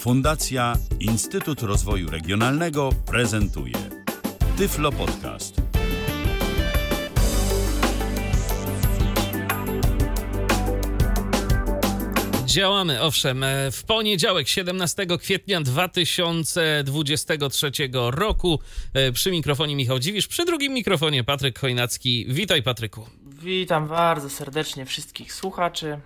Fundacja Instytut Rozwoju Regionalnego prezentuje Tyflo Podcast. Działamy, owszem, e, w poniedziałek 17 kwietnia 2023 roku. E, Przy mikrofonie Michał Dziwisz, przy drugim mikrofonie Patryk Chojnacki. Witaj Patryku. Witam bardzo serdecznie wszystkich słuchaczy.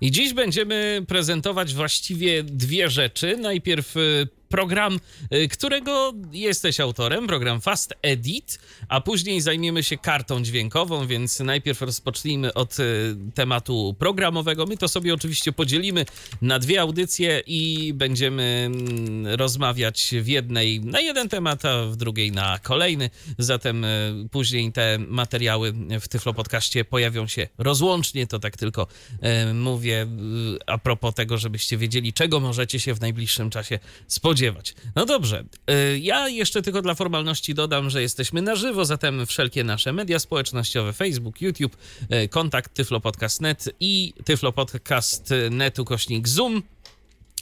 I dziś będziemy prezentować właściwie dwie rzeczy. Najpierw y, program, y, którego jesteś autorem, program Fast Edit, a później zajmiemy się kartą dźwiękową, więc najpierw rozpocznijmy od y, tematu programowego. My to sobie oczywiście podzielimy na dwie audycje i będziemy mm, rozmawiać w jednej na jeden temat, a w drugiej na kolejny. Zatem y, później te materiały w Tyflo Podcaście pojawią się rozłącznie. To tak tylko mówię a propos tego, żebyście wiedzieli, czego możecie się w najbliższym czasie spodziewać. No dobrze, y, ja jeszcze tylko dla formalności dodam, że jesteśmy na żywo, zatem wszelkie nasze media społecznościowe, Facebook, YouTube, y, kontakt tyflopodcast.net i tyflopodcast.net ukośnik Zoom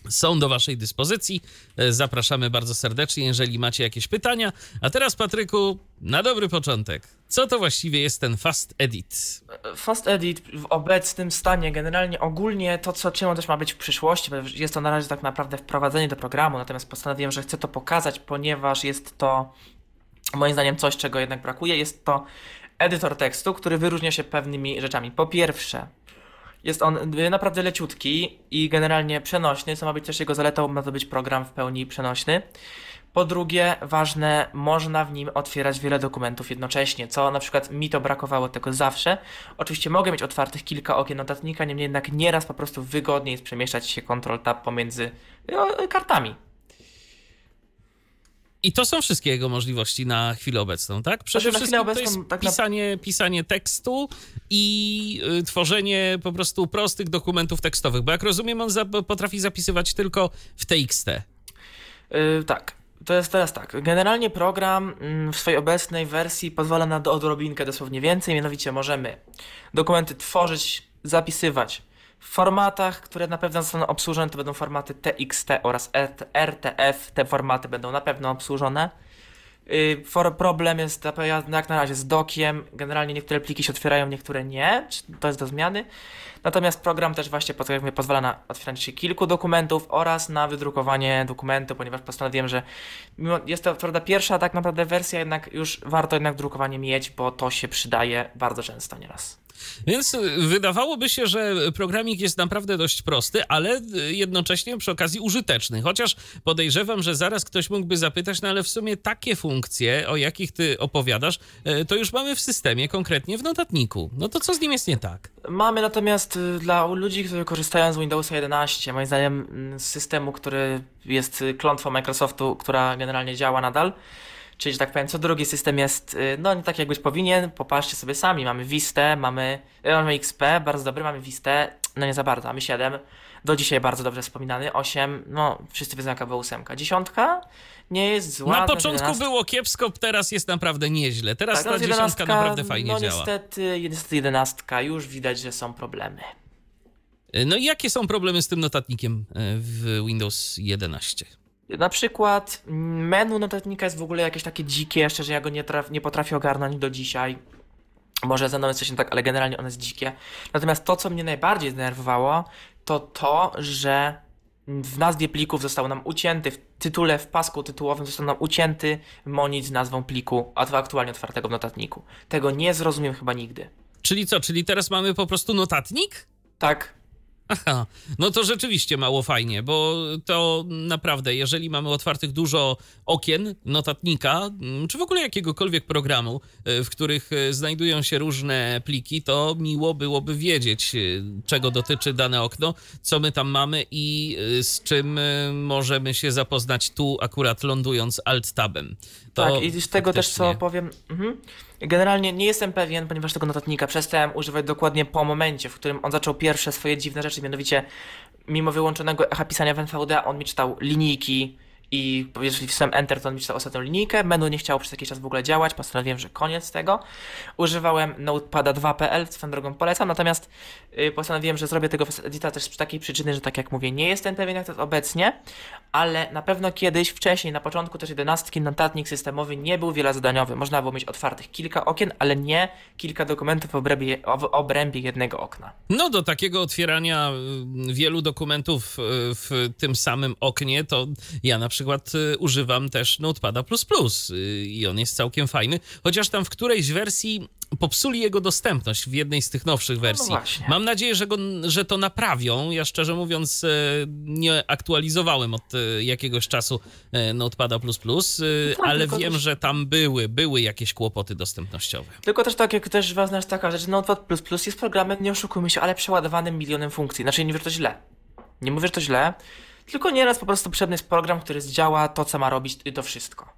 są do Waszej dyspozycji. Y, Zapraszamy bardzo serdecznie, jeżeli macie jakieś pytania. A teraz, Patryku, na dobry początek. Co to właściwie jest ten Fast Edit? Fast Edit w obecnym stanie, generalnie ogólnie to, co czym on też ma być w przyszłości, bo jest to na razie tak naprawdę wprowadzenie do programu, natomiast postanowiłem, że chcę to pokazać, ponieważ jest to moim zdaniem coś, czego jednak brakuje. Jest to edytor tekstu, który wyróżnia się pewnymi rzeczami. Po pierwsze, jest on naprawdę leciutki i generalnie przenośny, co ma być też jego zaletą, ma to być program w pełni przenośny. Po drugie, ważne, można w nim otwierać wiele dokumentów jednocześnie, co na przykład mi to brakowało tego zawsze. Oczywiście mogę mieć otwartych kilka okien notatnika, niemniej jednak nieraz po prostu wygodniej jest przemieszczać się Ctrl-Tab pomiędzy y, kartami. I to są wszystkie jego możliwości na chwilę obecną, tak? Przede Znaczy, na wszystkim chwilę to jest obecną tak na- pisanie, pisanie tekstu i y, tworzenie po prostu prostych dokumentów tekstowych, bo jak rozumiem, on potrafi zapisywać tylko w TXT. Yy, tak. To jest teraz tak. Generalnie program mm, w swojej obecnej wersji pozwala na do- odrobinkę dosłownie więcej, mianowicie możemy dokumenty tworzyć, zapisywać w formatach, które na pewno zostaną obsłużone, to będą formaty TXT oraz RTF. Te formaty będą na pewno obsłużone. For, problem jest jak na razie z dokiem. Generalnie niektóre pliki się otwierają, niektóre nie. To jest do zmiany. Natomiast program też właśnie pozwala na otwieranie się kilku dokumentów oraz na wydrukowanie dokumentu, ponieważ postanowiłem, że mimo, jest to prawda pierwsza tak naprawdę wersja, jednak już warto jednak drukowanie mieć, bo to się przydaje bardzo często nieraz. Więc y, wydawałoby się, że programik jest naprawdę dość prosty, ale y, jednocześnie przy okazji użyteczny. Chociaż podejrzewam, że zaraz ktoś mógłby zapytać, no ale w sumie takie funkcje, o jakich ty opowiadasz, y, to już mamy w systemie, konkretnie w notatniku. No to co z nim jest nie tak? Mamy natomiast dla ludzi, którzy korzystają z Windowsa 11, moim zdaniem mm, systemu, który jest klątwą Microsoftu, która generalnie działa nadal, czyli że tak powiem, co drugi system jest, y, no nie tak jak być powinien, popatrzcie sobie sami, mamy Vistę, mamy, y, mamy XP, bardzo dobry, mamy Vistę, no nie za bardzo, mamy 7, do dzisiaj bardzo dobrze wspominany, 8, no wszyscy wiedzą jaka była 8, dziesiątka nie jest zła. Na początku 11 było kiepsko, teraz jest naprawdę nieźle. Teraz ta teraz dziesiątka 11, naprawdę fajnie no działa. niestety, niestety 11 już widać, że są problemy. No i jakie są problemy z tym notatnikiem y, w Windows 11? Na przykład mm, menu notatnika jest w ogóle jakieś takie dzikie, szczerze ja go nie, traf, nie potrafię ogarnąć do dzisiaj. Może ze mną jest coś nie tak, ale generalnie ono jest dzikie. Natomiast to, co mnie najbardziej zdenerwowało, to to, że w nazwie plików został nam ucięty, w tytule, w pasku tytułowym został nam ucięty monit z nazwą pliku, a to aktualnie otwartego w notatniku. Tego nie zrozumiem chyba nigdy. Czyli co, czyli teraz mamy po prostu notatnik? Tak, Aha, no to rzeczywiście mało fajnie, bo to naprawdę, jeżeli mamy otwartych dużo okien, notatnika, mm, czy w ogóle jakiegokolwiek programu, y, w których y, znajdują się różne pliki, to miło byłoby wiedzieć, y, czego dotyczy dane okno, co my tam mamy i z czym możemy się zapoznać tu, akurat lądując alt-tabem. To tak, i z tego też co faktycznie- powiem. Mhm. Generalnie nie jestem pewien, ponieważ tego notatnika przestałem używać dokładnie po momencie, w którym on zaczął pierwsze swoje dziwne rzeczy, mianowicie mimo wyłączonego echa pisania w NVDA, on mi czytał linijki i jeżeli wcisnąłem Enter, to on mi czytał ostatnią linijkę. Menu nie chciało przez jakiś czas w ogóle działać, postanowiłem, że koniec tego. Używałem Notepada 2.pl, swoją drogą polecam, natomiast yy, postanowiłem, że zrobię tego edita też z takiej przyczyny, że tak jak mówię, nie jestem pewien jak to jest obecnie, ale na pewno kiedyś, wcześniej, na początku też 11 notatnik systemowy nie był wielozadaniowy. Można było mieć otwartych kilka okien, ale nie kilka dokumentów w obrębie, w obrębie jednego okna. No do takiego otwierania y, wielu dokumentów y, w tym samym oknie, to ja na przykład y, używam też Notepada++ i on jest całkiem fajny, chociaż tam w którejś wersji popsuli jego dostępność w jednej z tych nowszych wersji. No Mam nadzieję, że, go, że to naprawią. Ja szczerze mówiąc nie aktualizowałem od jakiegoś czasu Notepada++, no tak, ale wiem, też... że tam były, były jakieś kłopoty dostępnościowe. Tylko też tak, jak też ważna jest taka rzecz, Notepad++ jest programem, nie oszukujmy się, ale przeładowanym milionem funkcji. Znaczy nie mówię, że to źle. Nie mówię, że to źle, tylko nieraz po prostu potrzebny jest program, który zdziała to, co ma robić i to wszystko.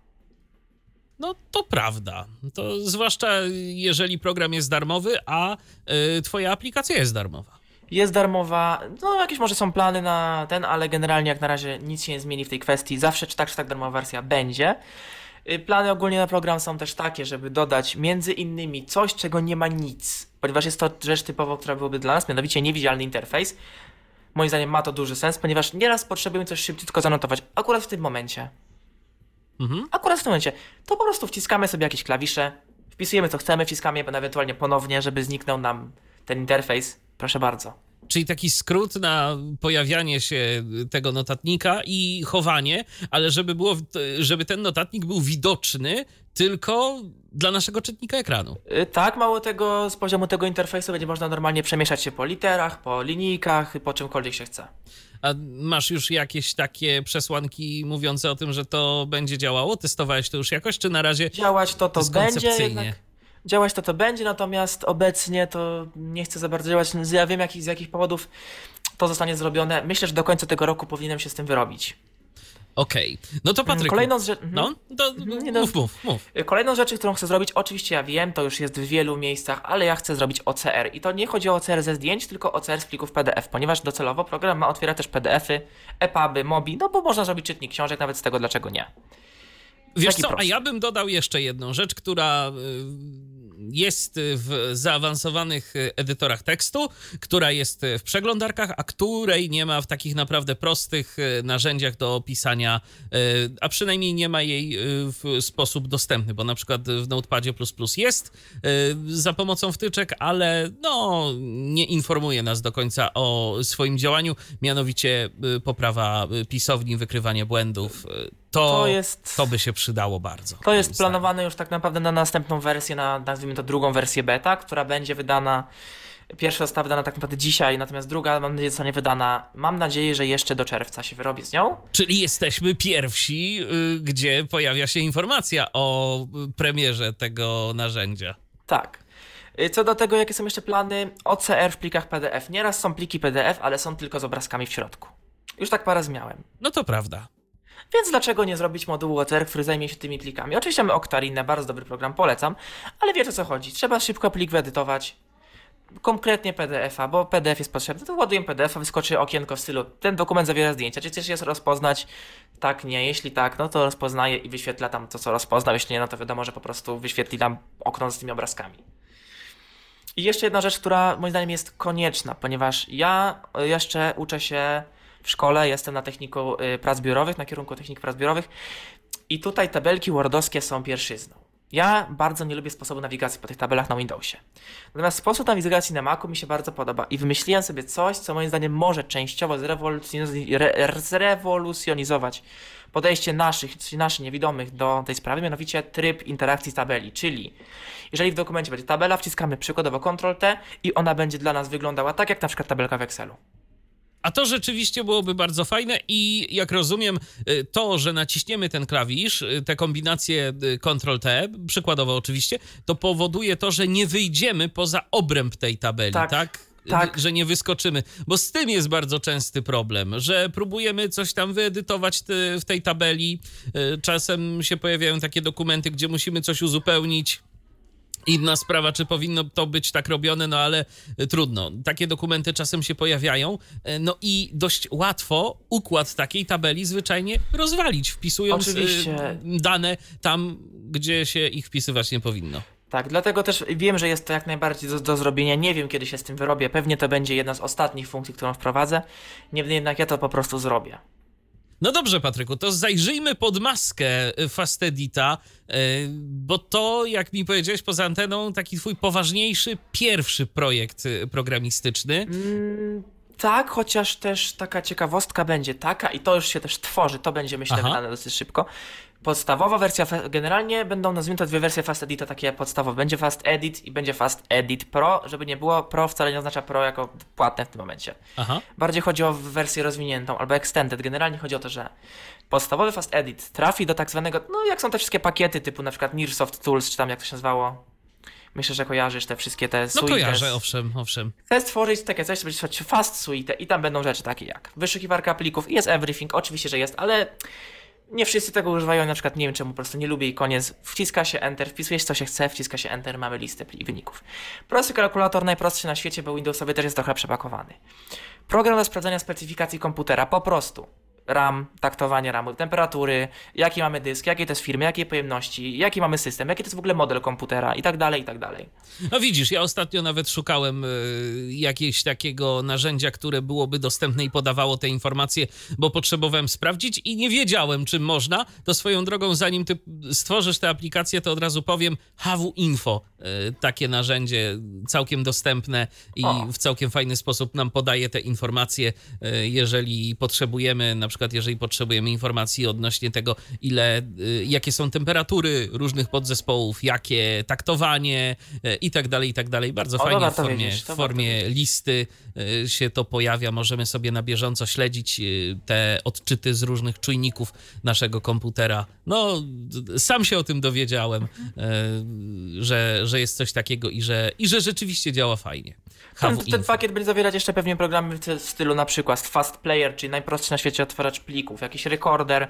No to prawda. To zwłaszcza jeżeli program jest darmowy, a y, twoja aplikacja jest darmowa. Jest darmowa, no jakieś może są plany na ten, ale generalnie jak na razie nic się nie zmieni w tej kwestii. Zawsze czy tak, czy tak darmowa wersja będzie. Y, plany ogólnie na program są też takie, żeby dodać między innymi coś, czego nie ma nic, ponieważ jest to rzecz typowo, która byłaby dla nas, mianowicie niewidzialny interfejs. Moim zdaniem ma to duży sens, ponieważ nieraz potrzebujemy coś szybciutko zanotować, akurat w tym momencie. Mhm. Akurat w tym momencie. To po prostu wciskamy sobie jakieś klawisze, wpisujemy co chcemy, wciskamy je ewentualnie ponownie, żeby zniknął nam ten interfejs. Proszę bardzo. Czyli taki skrót na pojawianie się tego notatnika i chowanie, ale żeby, było, żeby ten notatnik był widoczny tylko dla naszego czytnika ekranu. Y, tak, mało tego, z poziomu tego interfejsu będzie można normalnie przemieszczać się po literach, po linijkach, po czymkolwiek się chce. A masz już jakieś takie przesłanki mówiące o tym, że to będzie działało? Testowałeś to już jakoś, czy na razie Działać to to będzie, jednak działać to to będzie, natomiast obecnie to nie chcę za bardzo działać. Ja wiem jak, z jakich powodów to zostanie zrobione. Myślę, że do końca tego roku powinienem się z tym wyrobić. Okej. Okay. No to Patryk. Kolejną rzecz. Mhm. No, mhm, nie, no, mów, mów, mów. Kolejną rzecz, którą chcę zrobić, oczywiście ja wiem, to już jest w wielu miejscach, ale ja chcę zrobić OCR. I to nie chodzi o OCR ze zdjęć, tylko OCR z plików PDF, ponieważ docelowo program ma otwierać też PDFy, EPUBy, MOBI, no bo można zrobić czytnik książek nawet z tego, dlaczego nie. Wiesz Taki co, prosty. a ja bym dodał jeszcze jedną rzecz, która jest w zaawansowanych edytorach tekstu, która jest w przeglądarkach, a której nie ma w takich naprawdę prostych narzędziach do pisania, a przynajmniej nie ma jej w sposób dostępny, bo na przykład w Notepadzie jest za pomocą wtyczek, ale no nie informuje nas do końca o swoim działaniu, mianowicie poprawa pisowni, wykrywanie błędów to, to, jest, to by się przydało bardzo. To jest planowane już tak naprawdę na następną wersję, na nazwijmy to drugą wersję beta, która będzie wydana. Pierwsza została wydana tak naprawdę dzisiaj, natomiast druga mam nadzieję zostanie wydana. Mam nadzieję, że jeszcze do czerwca się wyrobi z nią. Czyli jesteśmy pierwsi, y, gdzie pojawia się informacja o premierze tego narzędzia. Tak. Y, co do tego, jakie są jeszcze plany, OCR w plikach PDF. Nieraz są pliki PDF, ale są tylko z obrazkami w środku. Już tak parę miałem. No to prawda. Więc dlaczego nie zrobić modułu OCR, który zajmie się tymi plikami? Oczywiście mamy Octarinę, bardzo dobry program, polecam, ale wiecie o co chodzi. Trzeba szybko plik wyedytować, konkretnie PDF-a, bo PDF jest potrzebny, to ładuję PDF-a, wyskoczy okienko w stylu ten dokument zawiera zdjęcia, czy chcesz je rozpoznać? Tak, nie, jeśli tak, no to rozpoznaje i wyświetla tam to, co rozpoznał, jeśli nie, no to wiadomo, że po prostu wyświetli tam okno z tymi obrazkami. I jeszcze jedna rzecz, która moim zdaniem jest konieczna, ponieważ ja jeszcze uczę się w szkole, jestem na techniku y, prac biurowych, na kierunku technik prac biurowych i tutaj tabelki wordowskie są pierwszyzną. Ja bardzo nie lubię sposobu nawigacji po tych tabelach na Windowsie. Natomiast sposób nawigacji na Macu mi się bardzo podoba i wymyśliłem sobie coś, co moim zdaniem może częściowo zrewolucjonizować podejście naszych, czyli naszych niewidomych do tej sprawy, mianowicie tryb interakcji tabeli, czyli jeżeli w dokumencie będzie tabela, wciskamy przykładowo Ctrl-T i ona będzie dla nas wyglądała tak jak na przykład tabelka w Excelu. A to rzeczywiście byłoby bardzo fajne i jak rozumiem, y, to, że naciśniemy ten klawisz, y, te kombinacje y, Ctrl-T, przykładowo oczywiście, to powoduje to, że nie wyjdziemy poza obręb tej tabeli, tak? tak? tak. że nie wyskoczymy, bo z tym jest bardzo częsty problem, że próbujemy coś tam wyedytować w tej tabeli. Czasem się pojawiają takie dokumenty, gdzie musimy coś uzupełnić Inna sprawa, czy powinno to być tak robione, no ale y, trudno. Takie dokumenty czasem się pojawiają, y, no i dość łatwo układ takiej tabeli zwyczajnie rozwalić, wpisując y, Oczywiście. dane tam, gdzie się ich wpisywać nie powinno. Tak, dlatego też wiem, że jest to jak najbardziej do, do zrobienia. Nie wiem, kiedy się z tym wyrobię. Pewnie to będzie jedna z ostatnich funkcji, którą wprowadzę. Niemniej jednak ja to po prostu zrobię. No dobrze, Patryku, to zajrzyjmy pod maskę Fastedita, y, bo to, jak mi powiedziałeś poza anteną, taki twój poważniejszy pierwszy projekt y, programistyczny. Mm, tak, chociaż też taka ciekawostka będzie taka i to już się też tworzy, to będzie myślę Aha. wydane dosyć szybko. Podstawowa wersja, generalnie będą nazwijmy to dwie wersje Fast Edita takie podstawowe. Będzie Fast Edit i będzie Fast Edit Pro, żeby nie było, Pro wcale nie oznacza Pro jako płatne w tym momencie. Aha. Bardziej chodzi o wersję rozwiniętą albo extended. Generalnie chodzi o to, że podstawowy Fast Edit trafi do tak zwanego, no jak są te wszystkie pakiety typu na przykład Nearsoft Tools, czy tam jak to się nazywało. Myślę, że kojarzysz te wszystkie te No suites. kojarzę, owszem, owszem. Chcę stworzyć takie coś, co będzie Fast Suite i tam będą rzeczy takie jak wyszukiwarka plików, jest everything, oczywiście, że jest, ale nie wszyscy tego używają, na przykład nie wiem czemu, po prostu nie lubię i koniec. Wciska się Enter, wpisujesz co się chce, wciska się Enter, mamy listę pli- wyników. Prosty kalkulator, najprostszy na świecie, bo Windowsowy też jest trochę przepakowany. Program do sprawdzania specyfikacji komputera, po prostu. RAM, taktowanie RAMu, temperatury, jaki mamy dysk, jakiej to jest firmy, jakiej pojemności, jaki mamy system, jaki to jest w ogóle model komputera i tak dalej, i tak dalej. No widzisz, ja ostatnio nawet szukałem y, jakiegoś takiego narzędzia, które byłoby dostępne i podawało te informacje, bo potrzebowałem sprawdzić i nie wiedziałem, czy można. To swoją drogą, zanim ty stworzysz tę aplikację, to od razu powiem HW Info. Y, takie narzędzie całkiem dostępne i O. w całkiem fajny sposób nam podaje te informacje, y, jeżeli potrzebujemy, na przykład jeżeli potrzebujemy informacji odnośnie tego, ile, y, jakie są temperatury różnych podzespołów, jakie taktowanie y, i tak dalej, i tak dalej. Bardzo O, fajnie w formie, wiedzieć, w formie listy y, się to pojawia. Możemy sobie na bieżąco śledzić te odczyty z różnych czujników naszego komputera. No, sam się o tym dowiedziałem, że, że jest coś takiego i że, i że rzeczywiście działa fajnie. Ten, ten pakiet będzie zawierać jeszcze pewnie programy w stylu na przykład Fast Player, czyli najprostszy na świecie otwarzacz plików, jakiś rekorder.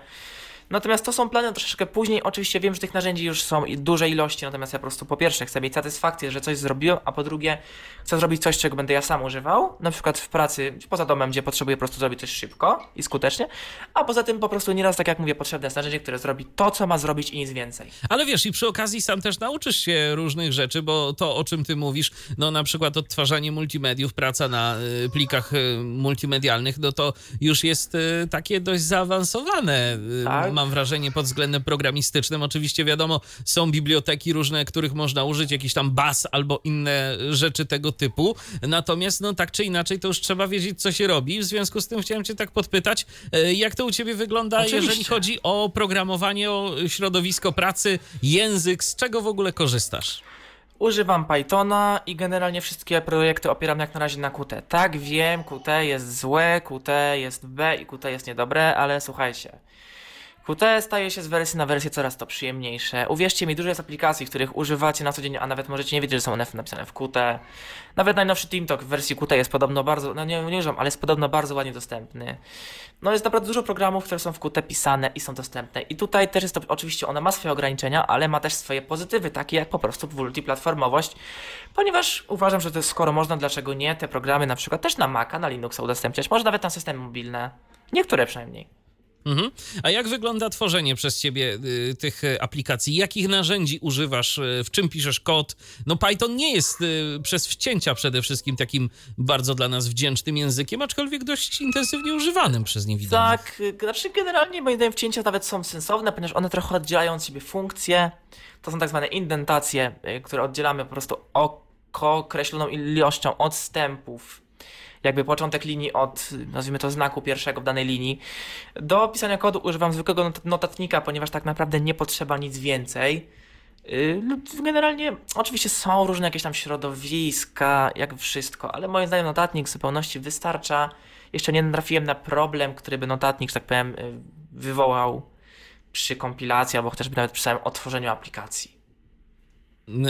Natomiast to są plany troszeczkę później. Oczywiście wiem, że tych narzędzi już są duże ilości, natomiast ja po prostu po pierwsze chcę mieć satysfakcję, że coś zrobiłem, a po drugie chcę zrobić coś, czego będę ja sam używał, na przykład w pracy poza domem, gdzie potrzebuję po prostu zrobić coś szybko i skutecznie, a poza tym po prostu nieraz, tak jak mówię, potrzebne jest narzędzie, które zrobi to, co ma zrobić i nic więcej. Ale wiesz, i przy okazji sam też nauczysz się różnych rzeczy, bo to, o czym ty mówisz, no na przykład odtwarzanie multimediów, praca na y, plikach y, multimedialnych, no to już jest y, takie dość zaawansowane, Tak. Mam wrażenie, pod względem programistycznym. Oczywiście wiadomo, są biblioteki różne, których można użyć, jakiś tam bas albo inne rzeczy tego typu, natomiast no tak czy inaczej to już trzeba wiedzieć, co się robi. W związku z tym chciałem cię tak podpytać, y, jak to u ciebie wygląda, jeżeli Oczywiście. chodzi o programowanie, o środowisko pracy, język, z czego w ogóle korzystasz? Używam Pythona i generalnie wszystkie projekty opieram jak na razie na Qt. Tak, wiem, Qt jest złe, Qt jest B i Qt jest niedobre, ale słuchajcie. Qt staje się z wersji na wersję coraz to przyjemniejsze. Uwierzcie mi, dużo jest aplikacji, których używacie na co dzień, a nawet możecie nie wiedzieć, że są one napisane w Qt. Nawet najnowszy TeamTalk w wersji Qt jest podobno bardzo, no nie, nie używam, ale jest podobno bardzo ładnie dostępny. No jest naprawdę dużo programów, które są w Qt pisane i są dostępne. I tutaj też jest to, oczywiście ona ma swoje ograniczenia, ale ma też swoje pozytywy, takie jak po prostu multiplatformowość, ponieważ uważam, że to jest, skoro można, dlaczego nie, te programy na przykład też na Maca, na Linuxa udostępniać, może nawet na systemy mobilne. Niektóre przynajmniej. Mhm. A jak wygląda tworzenie przez ciebie y, tych y, aplikacji? Jakich narzędzi używasz? Y, w czym piszesz kod? No Python nie jest y, przez wcięcia przede wszystkim takim bardzo dla nas wdzięcznym językiem, aczkolwiek dość intensywnie używanym przez niewidomych. Tak, y, znaczy generalnie moim zdaniem wcięcia nawet są sensowne, ponieważ one trochę oddzielają od siebie funkcje. To są tak zwane indentacje, y, które oddzielamy po prostu określoną ilością odstępów. Jakby początek linii od, nazwijmy to, znaku pierwszego w danej linii. Do pisania kodu używam zwykłego not- notatnika, ponieważ tak naprawdę nie potrzeba nic więcej. Y, lub Generalnie, oczywiście są różne jakieś tam środowiska, jak wszystko, ale moim zdaniem notatnik w zupełności wystarcza. Jeszcze nie natrafiłem na problem, który by notatnik, że tak powiem, y, wywołał przy kompilacji, albo chociażby nawet przy samym otworzeniu aplikacji.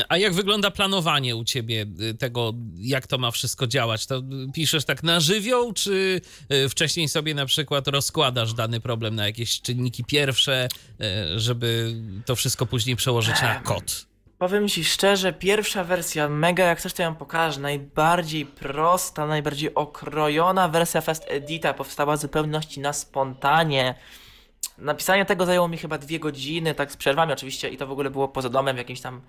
A jak wygląda planowanie u ciebie y, tego, jak to ma wszystko działać? To piszesz tak na żywioł, czy y, wcześniej sobie na przykład rozkładasz dany problem na jakieś czynniki pierwsze, y, żeby to wszystko później przełożyć na kod? Powiem ci szczerze, pierwsza wersja, mega jak chcesz to ją pokażę, najbardziej prosta, najbardziej okrojona wersja Fast Edita powstała w zupełności na spontanie. Napisanie tego zajęło mi chyba dwie godziny, tak z przerwami oczywiście i to w ogóle było poza domem w jakimś tam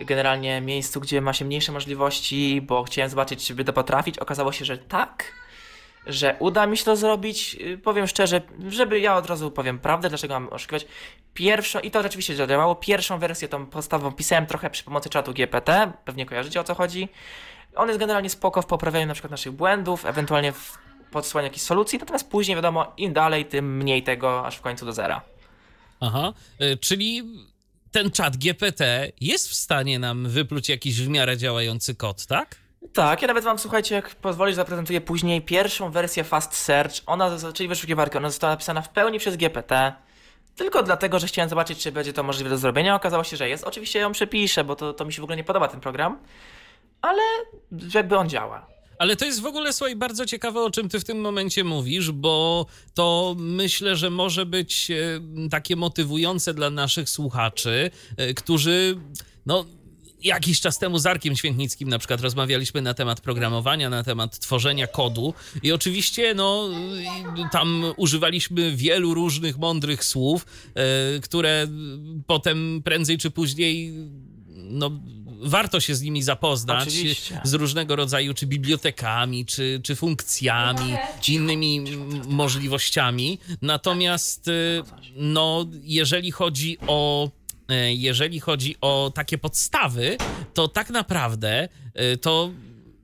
generalnie miejscu, gdzie ma się mniejsze możliwości, bo chciałem zobaczyć, czy to potrafić. Okazało się, że tak, że uda mi się to zrobić. Yy, Powiem szczerze, żeby ja od razu powiem prawdę, dlaczego mam oszukiwać. Pierwszą, i to rzeczywiście zadziałało, pierwszą wersję tą podstawową pisałem trochę przy pomocy czatu GPT, pewnie kojarzycie o co chodzi. On jest generalnie spoko w poprawianiu na przykład naszych błędów, ewentualnie w podsyłaniu jakichś solucji, natomiast później wiadomo, im dalej, tym mniej tego, aż w końcu do zera. Aha, y, czyli ten czat GPT jest w stanie nam wypluć jakiś w miarę działający kod, tak? Tak, ja nawet wam, słuchajcie, jak pozwolisz, zaprezentuję później pierwszą wersję Fast Search, ona, czyli wyszukiwarki, ona została napisana w pełni przez GPT, tylko dlatego, że chciałem zobaczyć, czy będzie to możliwe do zrobienia, okazało się, że jest. Oczywiście ją przepiszę, bo to, to mi się w ogóle nie podoba ten program, ale jakby on działa. Ale to jest w ogóle, słuchaj, bardzo ciekawe, o czym ty w tym momencie mówisz, bo to myślę, że może być e, takie motywujące dla naszych słuchaczy, e, którzy, no, jakiś czas temu z Arkiem Świętnickim na przykład rozmawialiśmy na temat programowania, na temat tworzenia kodu i oczywiście no tam używaliśmy wielu różnych mądrych słów, e, które potem prędzej czy później no warto się z nimi zapoznać Oczywiście. z różnego rodzaju czy bibliotekami, czy, czy funkcjami, czy innymi możliwościami. Natomiast y, no jeżeli chodzi o e, jeżeli chodzi o takie podstawy, to tak naprawdę e, to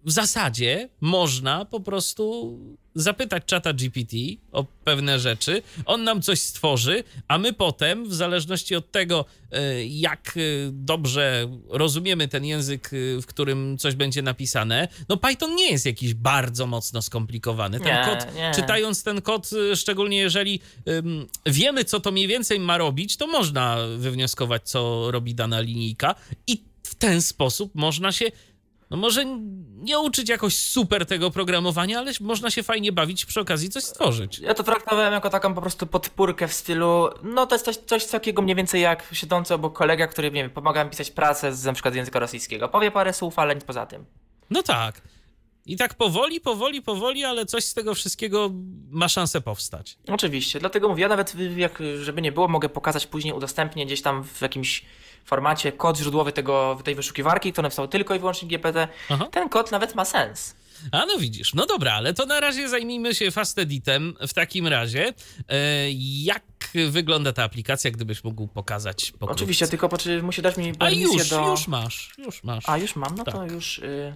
w zasadzie można po prostu zapytać czata GPT o pewne rzeczy, on nam coś stworzy, a my potem, w zależności od tego, e, jak e, dobrze rozumiemy ten język, e, w którym coś będzie napisane, no Python nie jest jakiś bardzo mocno skomplikowany. Ten Nie, kod, nie. czytając ten kod, szczególnie jeżeli ym, wiemy, co to mniej więcej ma robić, to można wywnioskować, co robi dana linijka i w ten sposób można się no może nie uczyć jakoś super tego programowania, ale można się fajnie bawić przy okazji coś stworzyć. Ja to traktowałem jako taką po prostu podpórkę w stylu, no to jest coś, coś takiego mniej więcej jak siedzący obok kolega, który, nie wiem, pomaga mi pisać pracę z na przykład języka rosyjskiego. Powie parę słów, ale nic poza tym. No tak. I tak powoli, powoli, powoli, ale coś z tego wszystkiego ma szansę powstać. Oczywiście, dlatego mówię, ja nawet jak, żeby nie było, mogę pokazać później, udostępnię gdzieś tam w jakimś formacie kod źródłowy tego, tej wyszukiwarki, który napisał tylko i wyłącznie GPT. Aha. Ten kod nawet ma sens. A no widzisz, no dobra, ale to na razie zajmijmy się Fast Editem w takim razie. E, jak wygląda ta aplikacja, gdybyś mógł pokazać pokrótce? Oczywiście, tylko musi dać mi A permisję już, do... już masz, już masz. A, już mam? No to Tak. już... Y...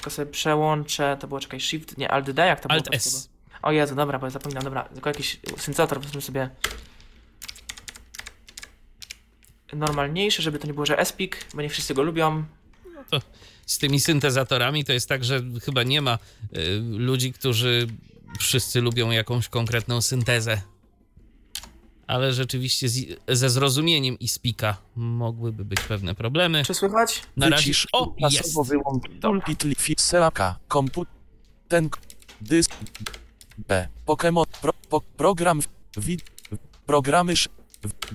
Tylko sobie przełączę, to było, czekaj, Shift, nie, Alt D, jak to było? Alt? S. O Jezu, dobra, bo ja zapominam, dobra, tylko jakiś syntezator, po sobie normalniejszy, żeby to nie było, że Espik, bo nie wszyscy go lubią. To z tymi syntezatorami to jest tak, że chyba nie ma y, ludzi, którzy wszyscy lubią jakąś konkretną syntezę. Ale rzeczywiście z, ze zrozumieniem i spika mogłyby być pewne problemy. Czy słychać? Na razie. O, jest! komput, ten, dysk, B, Pokémon, pro, po, program, wi, programy, sz- w-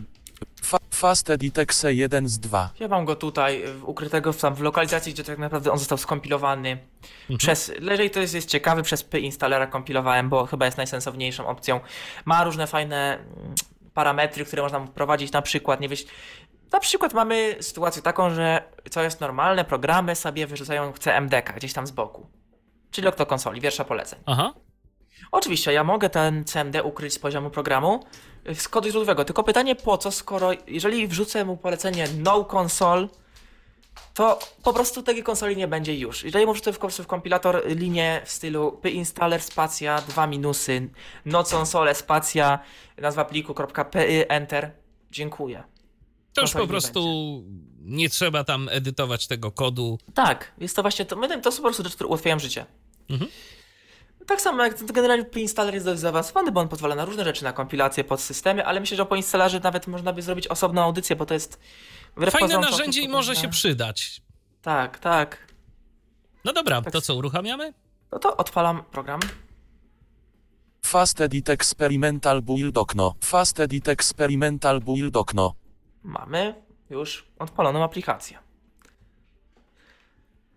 fa, Fast Edit Exe 1 z 2. Ja mam go tutaj, ukrytego w, tam w lokalizacji, gdzie tak naprawdę on został skompilowany Mhm. przez, jeżeli to jest, jest ciekawy, przez P-instalera kompilowałem, bo chyba jest najsensowniejszą opcją. Ma różne fajne mm, parametry, które można wprowadzić, na przykład, nie wiesz, na przykład mamy sytuację taką, że co jest normalne, programy sobie wyrzucają CMDK gdzieś tam z boku. Czyli okno konsoli, wiersza poleceń. Aha. Oczywiście, ja mogę ten CMD ukryć z poziomu programu y, z kodu źródłowego, tylko pytanie po co, skoro jeżeli wrzucę mu polecenie no console, to po prostu tej konsoli nie będzie już. Jeżeli wrzucę w, w kompilator linię w stylu pinstaller spacja, dwa minusy, no console spacja, nazwa pliku, kropka py, enter, dziękuję. To już po nie prostu nie trzeba tam edytować tego kodu. Tak, jest to właśnie, to, to są po prostu rzeczy, które ułatwiają życie. Mhm. Tak samo jak generalnie installer jest dość zaawansowany, bo on pozwala na różne rzeczy, na kompilację pod systemy, ale myślę, że po installerze nawet można by zrobić osobną audycję, bo to jest Fajne pozorom narzędzie i może się przydać. Tak, tak. No dobra, Tak. to co, uruchamiamy? No to odpalam program. Fast Edit Experimental Build okno. Fast Edit Experimental Build okno. Mamy. już odpaloną aplikację.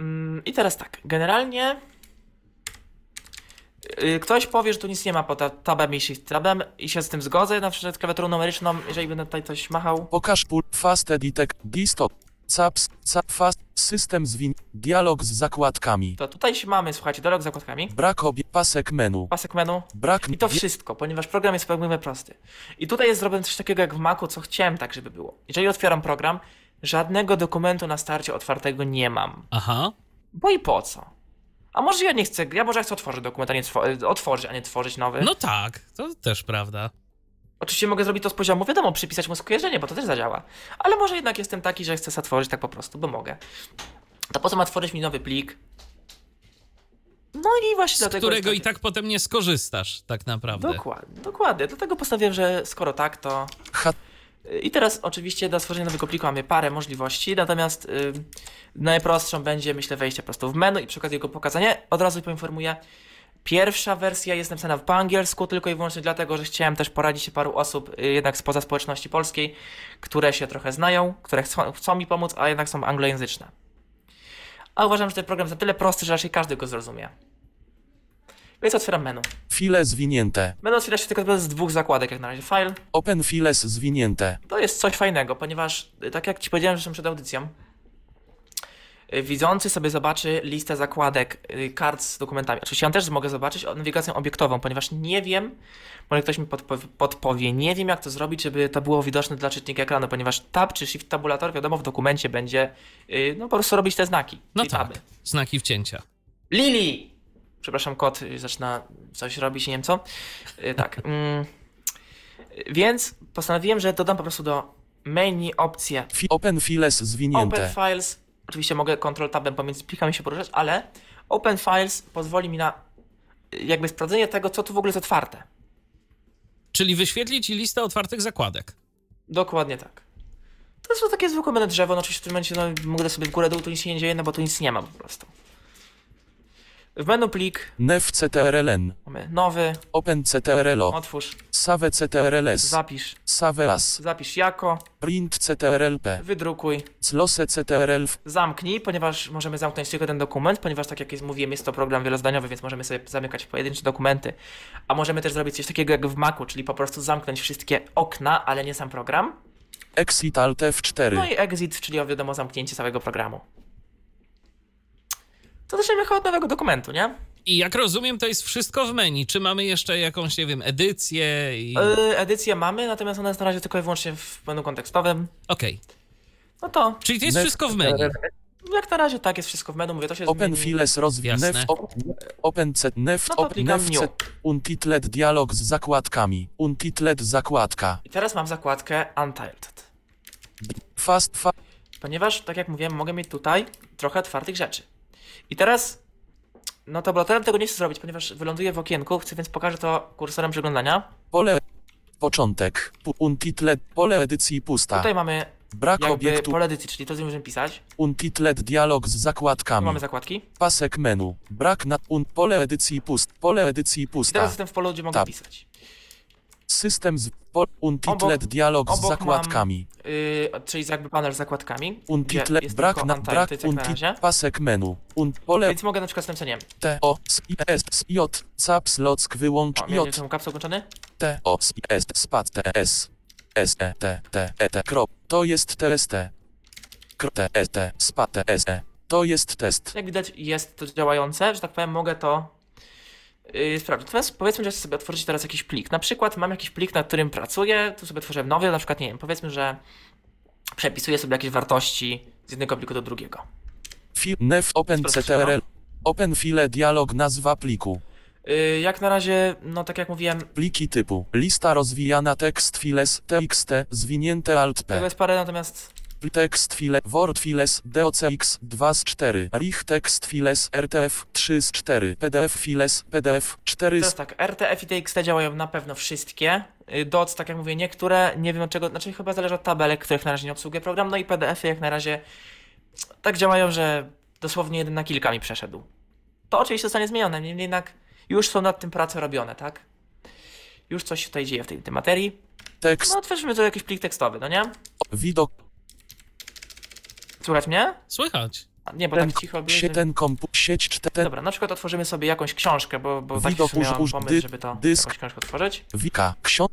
Mm, I teraz tak, generalnie ktoś powie, że tu nic nie ma pod ta- tabem i shift tabem i się z tym zgodzę, na przykład klawiaturą numeryczną, jeżeli będę tutaj coś machał. Pokaż pól Fast Editek Distok Caps ca, Fast System zwin Dialog z zakładkami To tutaj się mamy, słuchajcie, dialog z zakładkami, Brak obie pasek menu pasek menu Brak i to wszystko, ponieważ program jest powiem prosty. I tutaj jest zrobione coś takiego jak w Macu, co chciałem tak, żeby było. Jeżeli otwieram program, żadnego dokumentu na starcie otwartego nie mam. Aha. Bo i po co? A może ja nie chcę, ja może chcę otworzyć dokument, a nie two- otworzyć, a nie tworzyć nowy. No tak, to też prawda. Oczywiście mogę zrobić to z poziomu, wiadomo, przypisać mu skojarzenie, bo to też zadziała. Ale może jednak jestem taki, że chcę sobie tworzyć tak po prostu, bo mogę. To po co ma tworzyć mi nowy plik? No i właśnie Z dlatego... którego i tak potem nie skorzystasz, tak naprawdę. Dokładnie, dokładnie. Dlatego postanowiłem, że skoro tak, to... I teraz oczywiście dla stworzenia nowego pliku mamy parę możliwości, natomiast y, najprostszą będzie, myślę, wejście po prostu w menu i przy okazji jego pokazanie. Od razu poinformuję, pierwsza wersja jest napisana po angielsku tylko i wyłącznie dlatego, że chciałem też poradzić się paru osób y, jednak spoza społeczności polskiej, które się trochę znają, które chcą, chcą mi pomóc, a jednak są anglojęzyczne. A uważam, że ten program jest na tyle prosty, że raczej każdy go zrozumie. Więc otwieram menu. File zwinięte Menu otwiera się tylko z dwóch zakładek, jak na razie file, Open Files zwinięte To jest coś fajnego, ponieważ y, tak jak ci powiedziałem zresztą przed audycją, y, widzący sobie zobaczy listę zakładek y, kart z dokumentami. Oczywiście ja też mogę zobaczyć nawigacją obiektową, ponieważ nie wiem, może ktoś mi podpowie, podpowie, nie wiem jak to zrobić, żeby to było widoczne dla czytnika ekranu, ponieważ tab czy shift tabulator, wiadomo, w dokumencie będzie no po prostu robić te znaki, No tak, taby. znaki wcięcia. Lili! Przepraszam, kot zaczyna coś robić, nie wiem co. Y, Tak. Mm. Więc postanowiłem, że dodam po prostu do menu opcję Open Files Open zwinięte Files. Oczywiście mogę Ctrl Tabem pomiędzy plikami się poruszać, ale Open Files pozwoli mi na jakby sprawdzenie tego, co tu w ogóle jest otwarte. Czyli wyświetli ci listę otwartych zakładek. Dokładnie tak. To jest takie zwykłe drzewo, no oczywiście w tym momencie no, mogę sobie w górę dół, tu nic się nie dzieje, no bo tu nic nie ma po prostu. W menu plik Nef CTRLN mamy. Nowy, Open CTRLO otwórz, Save CTRLS zapisz, Save as. Zapisz jako, Print CTRLP wydrukuj, Close CTRLF zamknij, ponieważ możemy zamknąć tylko ten dokument, ponieważ tak jak jest, mówiłem, jest to program wielozdaniowy, więc możemy sobie zamykać pojedyncze dokumenty, a możemy też zrobić coś takiego jak w Macu, czyli po prostu zamknąć wszystkie okna, ale nie sam program. Exit Alt F4 No i exit, czyli wiadomo zamknięcie całego programu. To zaczniemy chyba od nowego dokumentu, nie? I jak rozumiem, to jest wszystko w menu. Czy mamy jeszcze jakąś, nie wiem, edycję i... Yy, edycję mamy, natomiast ona jest na razie tylko i wyłącznie w menu kontekstowym. Okej. No to Czyli to jest Next- wszystko w menu. jak na razie tak jest wszystko w menu, mówię, to się Open zmieni. Files rozwi Jasne. Nef op, Open C Nef No op. C Untitled dialog z zakładkami Untitled zakładka I teraz mam zakładkę Untitled. Fast fa Ponieważ, tak jak mówiłem, mogę mieć tutaj trochę otwartych rzeczy. I teraz, no to bloterem tego nie chcę zrobić, ponieważ wyląduję w okienku, chcę więc pokażę to kursorem przeglądania. Pole Początek Untitled Pole edycji pusta Tutaj mamy Brak jakby obiektu pole edycji, czyli to, co możemy pisać. Untitled dialog z Tu zakładkami mamy zakładki. Pasek menu Brak na un Pole edycji pust Pole edycji I teraz pusta jestem w polu, gdzie mogę Tab. pisać. System z po, Untitled Obok- dialog z obok mam- zakładkami Yy, czyli jakby panel z zakładkami. Untitled brak na Untitled, brak jak na unti, razie. pasek menu un, pole Więc mogę na przykład z tym, co nie wiem. T O S I S J caps lock wyłącz O, J ten kapsuł włączony? T O S I S spad T S S E T T E T krop to jest TST Kro- T E T spad T S E to jest test Jak widać jest to działające, że tak powiem, mogę to yy, sprawdzić. Natomiast powiedzmy, że chcę sobie otworzyć teraz jakiś plik. Na przykład mam jakiś plik, nad którym pracuję, tu sobie tworzę nowy, na przykład, nie wiem, powiedzmy, że przepisuję sobie jakieś wartości z jednego pliku do drugiego. Nef open Sprostowano. CTRL open file dialog nazwa pliku Yy, jak na razie, no tak jak mówiłem, pliki typu lista rozwijana text files txt zwinięte alt tego p jest parę, natomiast text file word files docx 2 z 4 rich text files rtf 3 z 4 pdf files pdf 4 teraz z tak, RTF i TXT działają na pewno wszystkie. Yy, DOC, tak jak mówię, niektóre, nie wiem od czego, znaczy chyba zależy od tabelek, których na razie nie obsługuje program, no i PDF-y jak na razie tak działają, że dosłownie jeden na kilka mi przeszedł. To oczywiście zostanie zmienione, niemniej jednak już są nad tym prace robione, tak? Już coś tutaj dzieje w tej, tej materii. tekst No otwórzmy to jakiś plik tekstowy, no nie? widok Słuchać mnie? Słychać. A, Nie, bo Ten, tak cicho było. że- ten kompu, sieć cztery, Dobra, na przykład otworzymy sobie jakąś książkę, bo, bo taki Widok w sumie uż- miałem uż- pomysł, dy- żeby to dysk. jakąś książkę otworzyć. wika, książ...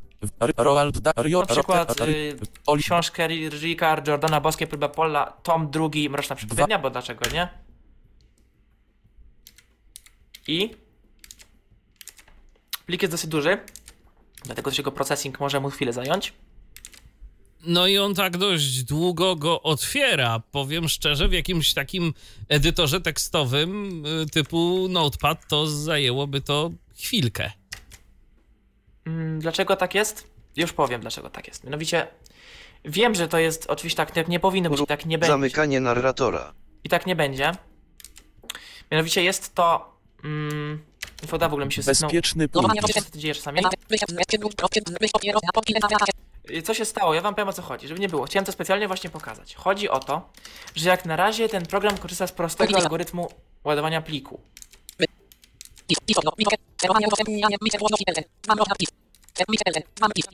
Roald da... Rio, Na przykład ro- y, Oli- książkę Ricka Jordana Boskie próba Pola, tom drugi, Mroczna Przepowiednia, bo dlaczego nie? I plik jest dosyć duży, dlatego też jego processing może mu chwilę zająć. No i on tak dość długo go otwiera. Powiem szczerze, w jakimś takim edytorze tekstowym y, typu Notepad to zajęłoby to chwilkę. Mm, Dlaczego tak jest? Już powiem, dlaczego tak jest. Mianowicie, wiem, że to jest oczywiście tak, tak nie powinno być, tak nie będzie. Zamykanie narratora. I tak nie będzie. Mianowicie jest to. Mm, infoda w ogóle mi się bezpieczny No, punkt. Y, Co się stało? Ja wam powiem o co chodzi, żeby nie było. Chciałem to specjalnie właśnie pokazać. Chodzi o to, że jak na razie ten program korzysta z prostego algorytmu ładowania pliku.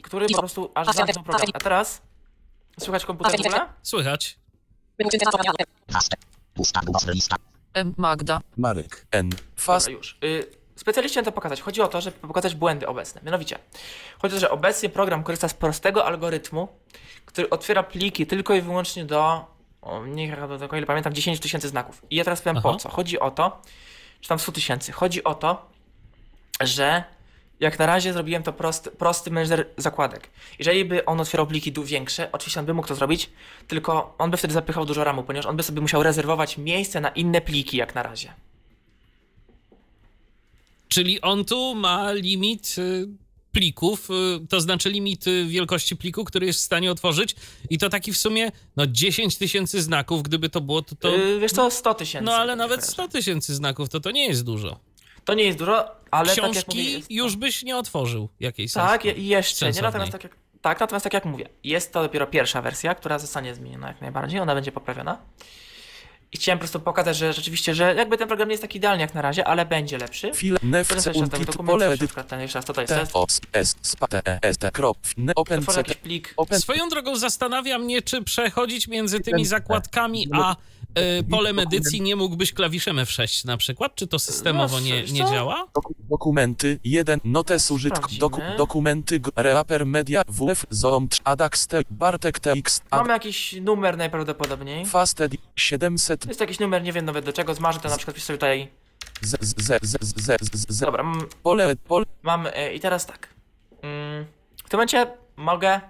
Który po prostu aż zamknął program. A teraz. Słychać komputer w ogóle? Słychać. Magda. Marek N. Fast Dobra, już. Y, specjaliście chciałem to pokazać. Chodzi o to, żeby pokazać błędy obecne. Mianowicie, chodzi o to, że obecnie program korzysta z prostego algorytmu, który otwiera pliki tylko i wyłącznie do, o, nie do tego ile pamiętam, 10 tysięcy znaków. I ja teraz powiem po Aha. co. Chodzi o to, czy tam 100 tysięcy. Chodzi o to, że jak na razie zrobiłem to prosty, prosty menedżer zakładek. Jeżeli by on otwierał pliki większe, oczywiście on by mógł to zrobić, tylko on by wtedy zapychał dużo ramu, ponieważ on by sobie musiał rezerwować miejsce na inne pliki jak na razie. Czyli on tu ma limit y, plików, y, to znaczy limit y, wielkości pliku, który jest w stanie otworzyć i to taki w sumie, no 10 tysięcy znaków, gdyby to było, to... to Yy, wiesz co, 100 tysięcy. no ale tak nawet kojarzę. 100 tysięcy znaków, to to nie jest dużo. To nie jest dużo, ale tak Książki mówię, jest... już byś nie otworzył jakiejś Tak, jeszcze nie, sensownej. natomiast tak jak, tak, natomiast tak jak mówię, jest to dopiero pierwsza wersja, która zostanie zmieniona jak najbardziej, ona będzie poprawiona. I chciałem po prostu pokazać, że rzeczywiście, że jakby ten program nie jest tak idealny jak na razie, ale będzie lepszy. fil tak untit pole ten jeszcze raz, to to jest open Swoją drogą zastanawia mnie, czy przechodzić między tymi zakładkami a y, polem edycji nie mógłbyś klawiszem F6 na przykład? Czy to systemowo No, nie, wiesz nie co? działa? Doku- Dokumenty 1 notes użytk doku, dokumenty reaper media wf zoom Adax Bartek tx Mamy jakiś numer najprawdopodobniej. fast edit 700 Jest jakiś numer, nie wiem nawet do czego, zmarzę to na przykład piszę sobie tutaj. z z z z z z z Dobra, mam, pole pole mam e, i teraz tak. Mm, w tym momencie mogę...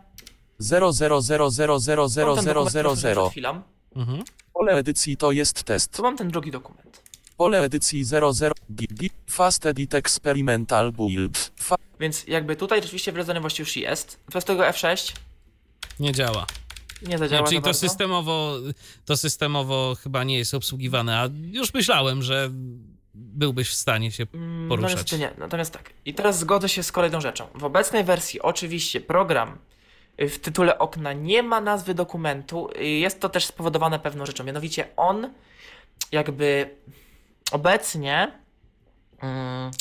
0 0 0 0 0 0 mam ten 0 dokument, 0 który przed 0 chwilą. Mhm. pole edycji to jest test Tu mam ten drugi dokument. pole edycji 0 0 d, d, fast edit experimental build fa, Więc jakby tutaj rzeczywiście wrodzoność już jest. Przez tego F6 Nie działa. nie zadziała czyli za to bardzo. systemowo, to systemowo chyba nie jest obsługiwane, a już myślałem, że byłbyś w stanie się Mm, poruszać. No niestety nie. Natomiast tak. I teraz zgodzę się z kolejną rzeczą. W obecnej wersji oczywiście program w tytule okna nie ma nazwy dokumentu. Jest to też spowodowane pewną rzeczą. Mianowicie on jakby obecnie mm,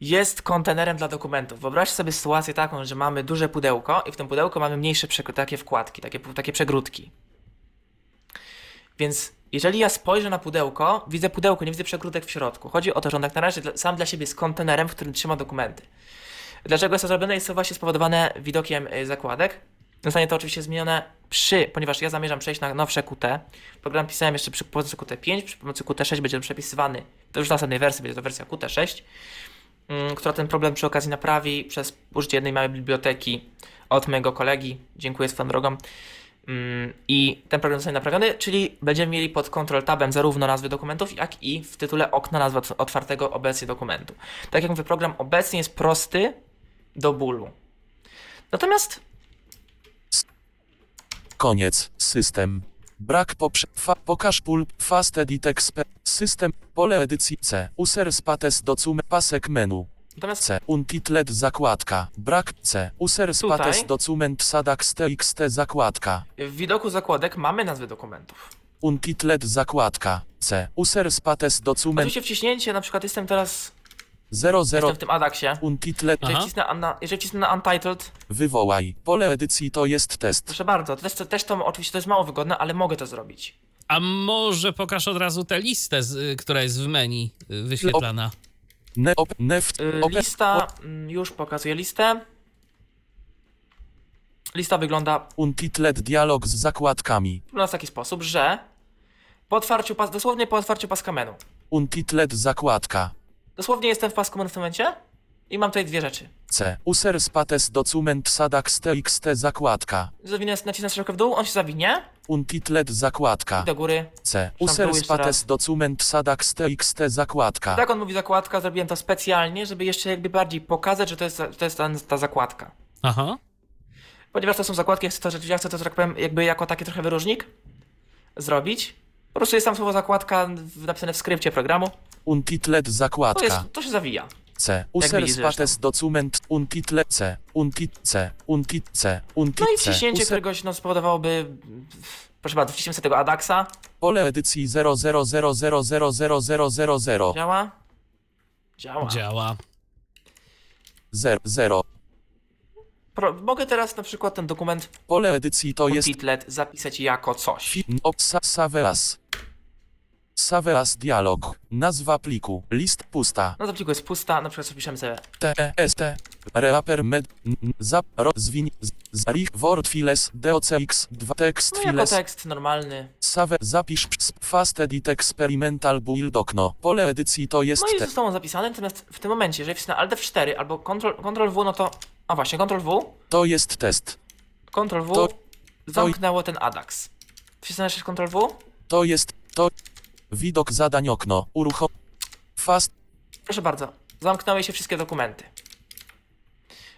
jest kontenerem dla dokumentów. Wyobraźcie sobie sytuację taką, że mamy duże pudełko i w tym pudełku mamy mniejsze takie wkładki, takie, takie przegródki. Więc jeżeli ja spojrzę na pudełko, widzę pudełko, nie widzę przegródek w środku. Chodzi o to, że on tak na razie sam dla siebie jest kontenerem, w którym trzyma dokumenty. Dlaczego jest to zrobione? Jest to właśnie spowodowane widokiem y, zakładek. Zostanie to oczywiście zmienione przy, ponieważ ja zamierzam przejść na nowsze Qt. Program pisałem jeszcze przy pomocy Qt5, przy pomocy Qt6 będzie on przepisywany. To już w następnej wersji będzie to wersja Qt6, mm, która ten problem przy okazji naprawi przez użycie jednej małej biblioteki od mojego kolegi. Dziękuję swoją drogą. Mm, I ten program zostanie naprawiony, czyli będziemy mieli pod Ctrl Tabem zarówno nazwy dokumentów, jak i w tytule okna nazwę ot- otwartego obecnie dokumentu. Tak jak mówię, program obecnie jest prosty do bólu. Natomiast koniec system brak poprze fa, pokaż pulp fast edit exp system pole edycji c user spates docum pasek menu Natomiast C. Untitled zakładka. Brak C. User spates Tutaj. document sadax txt zakładka. w widoku zakładek mamy nazwy dokumentów. Untitled zakładka. C. User spates document Oczywiście wciśnięcie, na przykład jestem teraz 00 jestem w tym Adaxie. Untitled Aha. Jeżeli wcisnę, na, jeżeli wcisnę na Untitled, wywołaj. Pole edycji to jest test. proszę bardzo, to też, to też to oczywiście to jest mało wygodne, ale mogę to zrobić. A może pokaż od razu tę listę, z, y, która jest w menu y, wyświetlana. Ne, op, neft, Y, ope, Lista, mm, już pokazuję listę. Lista wygląda Untitled dialog z zakładkami. wygląda w taki sposób, że po otwarciu pas, dosłownie po otwarciu paska menu. Untitled zakładka. Dosłownie jestem w pasku w momencie i mam tutaj dwie rzeczy. C. User spates document sadax txt zakładka. Zawinę, nacisnę strzałkę w dół, on się zawinie Untitled zakładka. i do góry. C. User spates document sadax txt zakładka. Tak on mówi zakładka, zrobiłem to specjalnie, żeby jeszcze jakby bardziej pokazać, że to jest, to jest ta, ta zakładka. Aha. Ponieważ to są zakładki, ja chcę to, rzeczywiście- ja chcę to, że tak powiem, jakby jako taki trochę wyróżnik zrobić. Po prostu jest tam słowo zakładka napisane w skrypcie programu. Untitled To, zakładka. jest, to się zawija. C. User spates document untitled C. Untit C. Untit C. Untit No i wciśnięcie User któregoś no, spowodowałoby... Proszę bardzo, wciśniemy sobie tego Adaxa. pole edycji 000000000 Działa? Działa. Działa. 0 Pro, mogę teraz na przykład ten dokument Pole edycji to jest Titlet zapisać jako coś. opsa Saveas. Saveas dialog. Nazwa pliku. List pusta. No to pliku jest pusta, na przykład sobie T E S T Reaper med zap ro zwin z- zarich word files docx 2 text no jako files tekst normalny. save zapisz fast edit experimental build okno. Pole edycji to jest No i zostało zapisane, natomiast w tym momencie, jeżeli wcisnę Alt F4 albo Ctrl, Ctrl W, no to... A właśnie, Ctrl W, to jest test. Ctrl W, To- zamknęło ten Adax. Wcisnę jeszcze Ctrl W, To jest to widok zadań okno. Uruchom fast proszę bardzo, zamknęły się wszystkie dokumenty.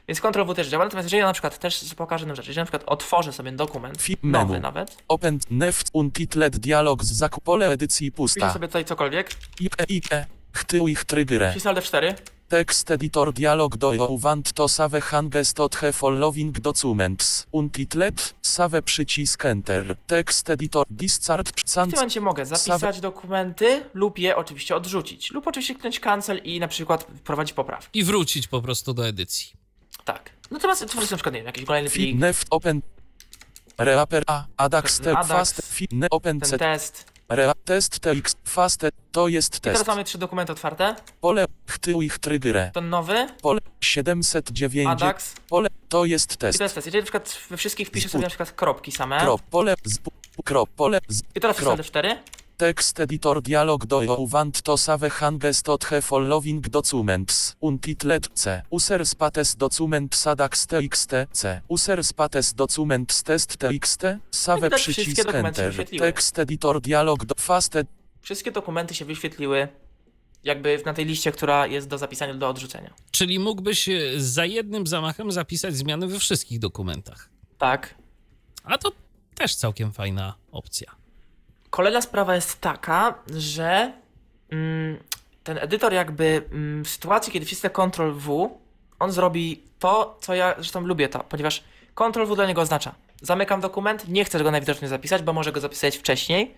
Więc Ctrl W też działa, natomiast jeżeli ja na przykład też pokażę jedną rzecz, jeżeli na przykład otworzę sobie dokument, Fi- nowy menu. nawet, open neft untitled dialog z zakup pole edycji piszę pusta. sobie tutaj cokolwiek, Ike ike chtył ich trygre. wcisnę Alt F4, Text editor dialog do you want to save hangest od he following documents. Untitled, save przycisk enter. Text editor discharge W tym momencie mogę zapisać dokumenty lub je oczywiście odrzucić. Lub oczywiście kliknąć cancel i na przykład wprowadzić poprawki. I wrócić po prostu do edycji. Tak. Natomiast tworzyć na przykład, nie wiem, jakiś kolejny fi plik, neft open Reaper A, Adax step fast fi ne open ten c test. Rea test tx fast to jest I teraz test. mamy trzy dokumenty otwarte. Pole chtył ich trygre. Ten nowy, Pole 709 Adax. pole to jest I test. to jest test. Jeżeli na przykład we wszystkich wpiszę sobie na przykład kropki same. Krop pole z krop pole z I teraz krop. wpiszę 4 Text editor dialog do you want to save hangest od he following documents. Untitled C. User spates document sadax txt C. User spates document test txt. Save przycisk dokumenty się enter. wyświetliły. Text editor dialog do fast ed- Wszystkie dokumenty się wyświetliły jakby na tej liście, która jest do zapisania do odrzucenia. Czyli mógłbyś e, za jednym zamachem zapisać zmiany we wszystkich dokumentach. Tak. A to też całkiem fajna opcja. Kolejna sprawa jest taka, że mm, ten edytor jakby mm, w sytuacji, kiedy wcisnę Ctrl W, on zrobi to, co ja zresztą lubię to, ponieważ Ctrl W dla niego oznacza zamykam dokument, nie chcę go najwidoczniej zapisać, bo może go zapisać wcześniej.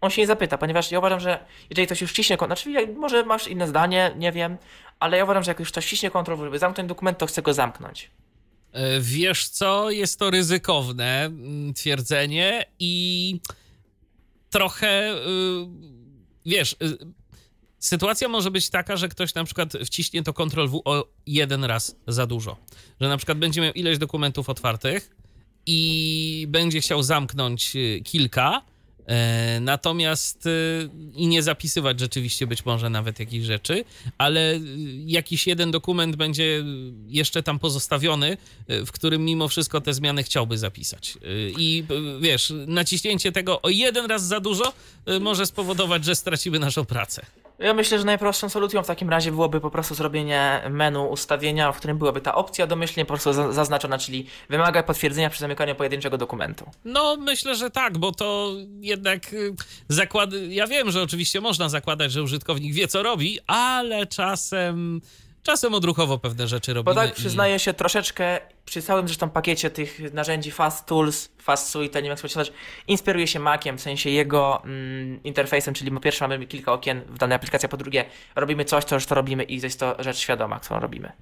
On się nie zapyta, ponieważ ja uważam, że jeżeli ktoś już wciśnie, kon- znaczy może masz inne zdanie, nie wiem, ale ja uważam, że jak już ktoś wciśnie Ctrl żeby zamknąć dokument, to chce go zamknąć. E, Wiesz co, jest to ryzykowne mm, twierdzenie i trochę, y, wiesz, y, sytuacja może być taka, że ktoś na przykład wciśnie to Ctrl W o jeden raz za dużo. Że na przykład będzie miał ileś dokumentów otwartych i będzie chciał zamknąć y, kilka, natomiast y, i nie zapisywać rzeczywiście być może nawet jakichś rzeczy, ale y, jakiś jeden dokument będzie jeszcze tam pozostawiony, w którym mimo wszystko te zmiany chciałby zapisać. I wiesz, naciśnięcie tego o jeden raz za dużo może spowodować, że stracimy naszą pracę. Ja myślę, że najprostszą solucją w takim razie byłoby po prostu zrobienie menu ustawienia, w którym byłaby ta opcja domyślnie po prostu za- zaznaczona, czyli wymaga potwierdzenia przy zamykaniu pojedynczego dokumentu. No, myślę, że tak, bo to jednak y, zakład. Ja wiem, że oczywiście można zakładać, że użytkownik wie, co robi, ale czasem. Czasem odruchowo pewne rzeczy robimy. Bo tak i- przyznaję się troszeczkę przy całym zresztą pakiecie tych narzędzi Fast Tools, Fast Suite, nie wiem jak to inspiruje się Maciem, w sensie jego mm, interfejsem, czyli po pierwsze mamy kilka okien w danej aplikacji, a po drugie robimy coś, to już to robimy i jest to rzecz świadoma, którą robimy.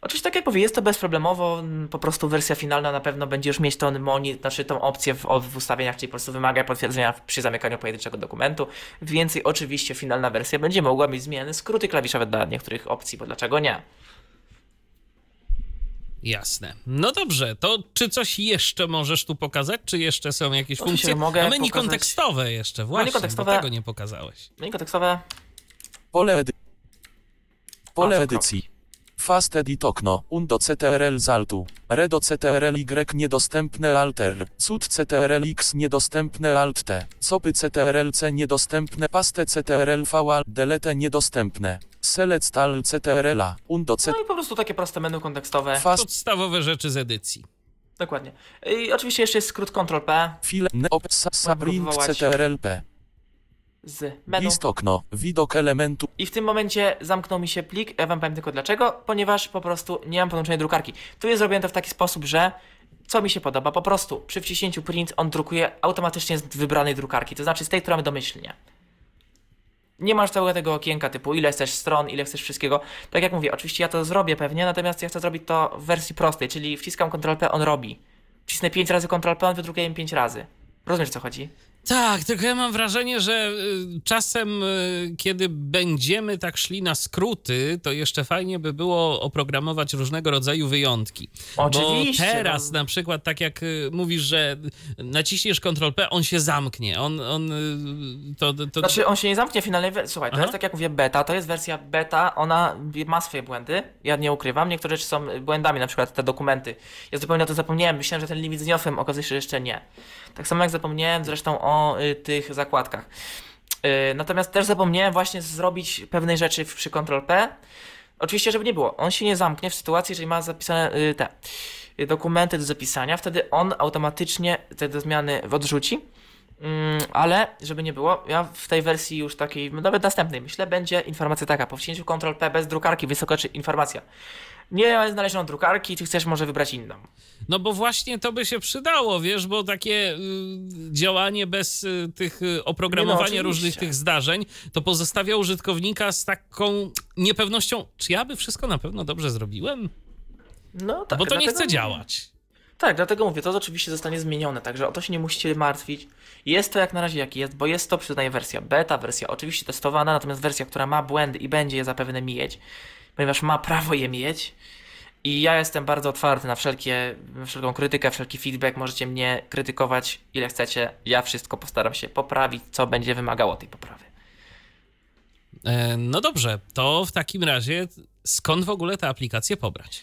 Oczywiście, tak jak mówię, jest to bezproblemowo, po prostu wersja finalna na pewno będzie już mieć tą, moni, znaczy tą opcję w, w ustawieniach, czyli po prostu wymaga potwierdzenia przy zamykaniu pojedynczego dokumentu. Więcej oczywiście finalna wersja będzie mogła mieć zmiany, skróty klawiszowe dla niektórych opcji, bo dlaczego nie? Jasne. No dobrze, to czy coś jeszcze możesz tu pokazać? Czy jeszcze są jakieś Oczywiście, funkcje? mogę A menu pokazać- kontekstowe jeszcze, właśnie, kontekstowe- bo tego nie pokazałeś. I kontekstowe, Pole, edy... Pole edycji. Fast edit okno. Undo CTRL z altu. Redo CTRL Y niedostępne alter. Cud CTRL X niedostępne alt T. Sopy CTRL C niedostępne. Paste CTRL V alt delete niedostępne. Select al CTRL A. Undo C. no i po prostu takie proste menu kontekstowe. Fast Podstawowe rzeczy z edycji. Dokładnie. I oczywiście jeszcze jest skrót Ctrl-P file neop sa- sabrint wywołać. CTRL P. z menu. List okno. Widok elementu. I w tym momencie zamknął mi się plik. Ja wam powiem tylko dlaczego. Ponieważ po prostu nie mam podłączonej drukarki. Tu jest zrobione to w taki sposób, że co mi się podoba, po prostu przy wciśnięciu print on drukuje automatycznie z wybranej drukarki, to znaczy z tej, która ma domyślnie. Nie masz całego tego okienka typu ile chcesz stron, ile chcesz wszystkiego. Tak jak mówię, oczywiście ja to zrobię pewnie, natomiast ja chcę zrobić to w wersji prostej, czyli wciskam Ctrl-P, on robi. Wcisnę 5 razy Ctrl-P, on wydrukuje mi 5 razy. Rozumiesz o co chodzi? Tak, tylko ja mam wrażenie, że y, czasem, y, kiedy będziemy tak szli na skróty, to jeszcze fajnie by było oprogramować różnego rodzaju wyjątki. Oczywiście, Bo teraz no. na przykład, tak jak y, mówisz, że naciśniesz Ctrl-P, on się zamknie. On, on to, to, Znaczy on się nie zamknie w finalnej wersji. Słuchaj, to Aha. jest tak jak mówię beta, to jest wersja beta, ona ma swoje błędy, ja nie ukrywam, niektóre rzeczy są błędami, na przykład te dokumenty. Ja zupełnie o tym zapomniałem, myślałem, że ten limit zniosłem, okazuje się, że jeszcze nie. Tak samo jak zapomniałem zresztą o y, tych zakładkach. Y, natomiast też zapomniałem właśnie zrobić pewnej rzeczy przy Ctrl-P. Oczywiście, żeby nie było, on się nie zamknie w sytuacji, jeżeli ma zapisane y, te dokumenty do zapisania, wtedy on automatycznie te zmiany odrzuci. Mm, ale, żeby nie było, ja w tej wersji już takiej, nawet następnej, myślę, będzie informacja taka, po wciśnięciu Ctrl-P bez drukarki wyskoczy informacja. Nie ma znalezioną drukarki, czy chcesz może wybrać inną? No bo właśnie to by się przydało, wiesz, bo takie y, działanie bez y, tych y, oprogramowania oczywiście. różnych tych zdarzeń, to pozostawia użytkownika z taką niepewnością, czy ja by wszystko na pewno dobrze zrobiłem? No tak. bo to nie chce działać. Tak, dlatego mówię, to oczywiście zostanie zmienione, także o to się nie musicie martwić. Jest to jak na razie jak jest, bo jest to przyznaję wersja beta, wersja oczywiście testowana, natomiast wersja, która ma błędy i będzie je zapewne mieć, ponieważ ma prawo je mieć. I ja jestem bardzo otwarty na wszelkie, wszelką krytykę, wszelki feedback. Możecie mnie krytykować ile chcecie. Ja wszystko postaram się poprawić, co będzie wymagało tej poprawy. E, no dobrze, to w takim razie skąd w ogóle tę aplikację pobrać?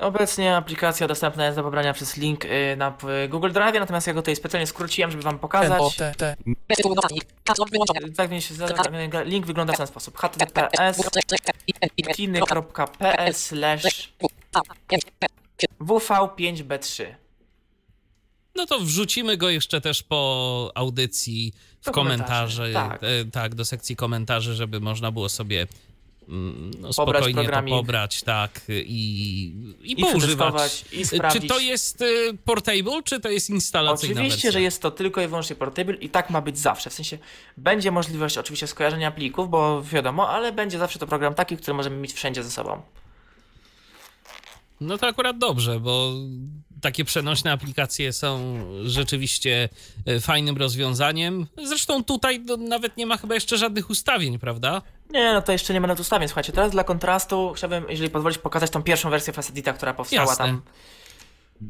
Obecnie aplikacja dostępna jest do pobrania przez link y, na Google Drive, natomiast ja go tutaj specjalnie skróciłem, żeby wam pokazać. O T T. Bez tytułu notatnik. Katalog wyłączony. Tak więc się zada, link wygląda w ten sposób. https kiny.pl slash wv5b3 No to wrzucimy go jeszcze też po audycji w Do komentarze, komentarzy, tak. e, tak, do sekcji komentarzy, żeby można było sobie mm, no, Pobrać spokojnie to programik. pobrać, tak, i, i, I poużywać. i Czy sprawdzić. to jest e, portable, czy to jest instalacyjna Oczywiście, wersja? że jest to tylko i wyłącznie portable i tak ma być zawsze. W sensie będzie możliwość oczywiście skojarzenia plików, bo wiadomo, ale będzie zawsze to program taki, który możemy mieć wszędzie ze sobą. No to akurat dobrze, bo takie przenośne aplikacje są rzeczywiście e, fajnym rozwiązaniem. Zresztą tutaj nawet nie ma chyba jeszcze żadnych ustawień, prawda? Nie, no to jeszcze nie będę tu ustawień. Słuchajcie, teraz dla kontrastu chciałbym, jeżeli pozwolisz, pokazać tą pierwszą wersję Facetita, która powstała Jasne. tam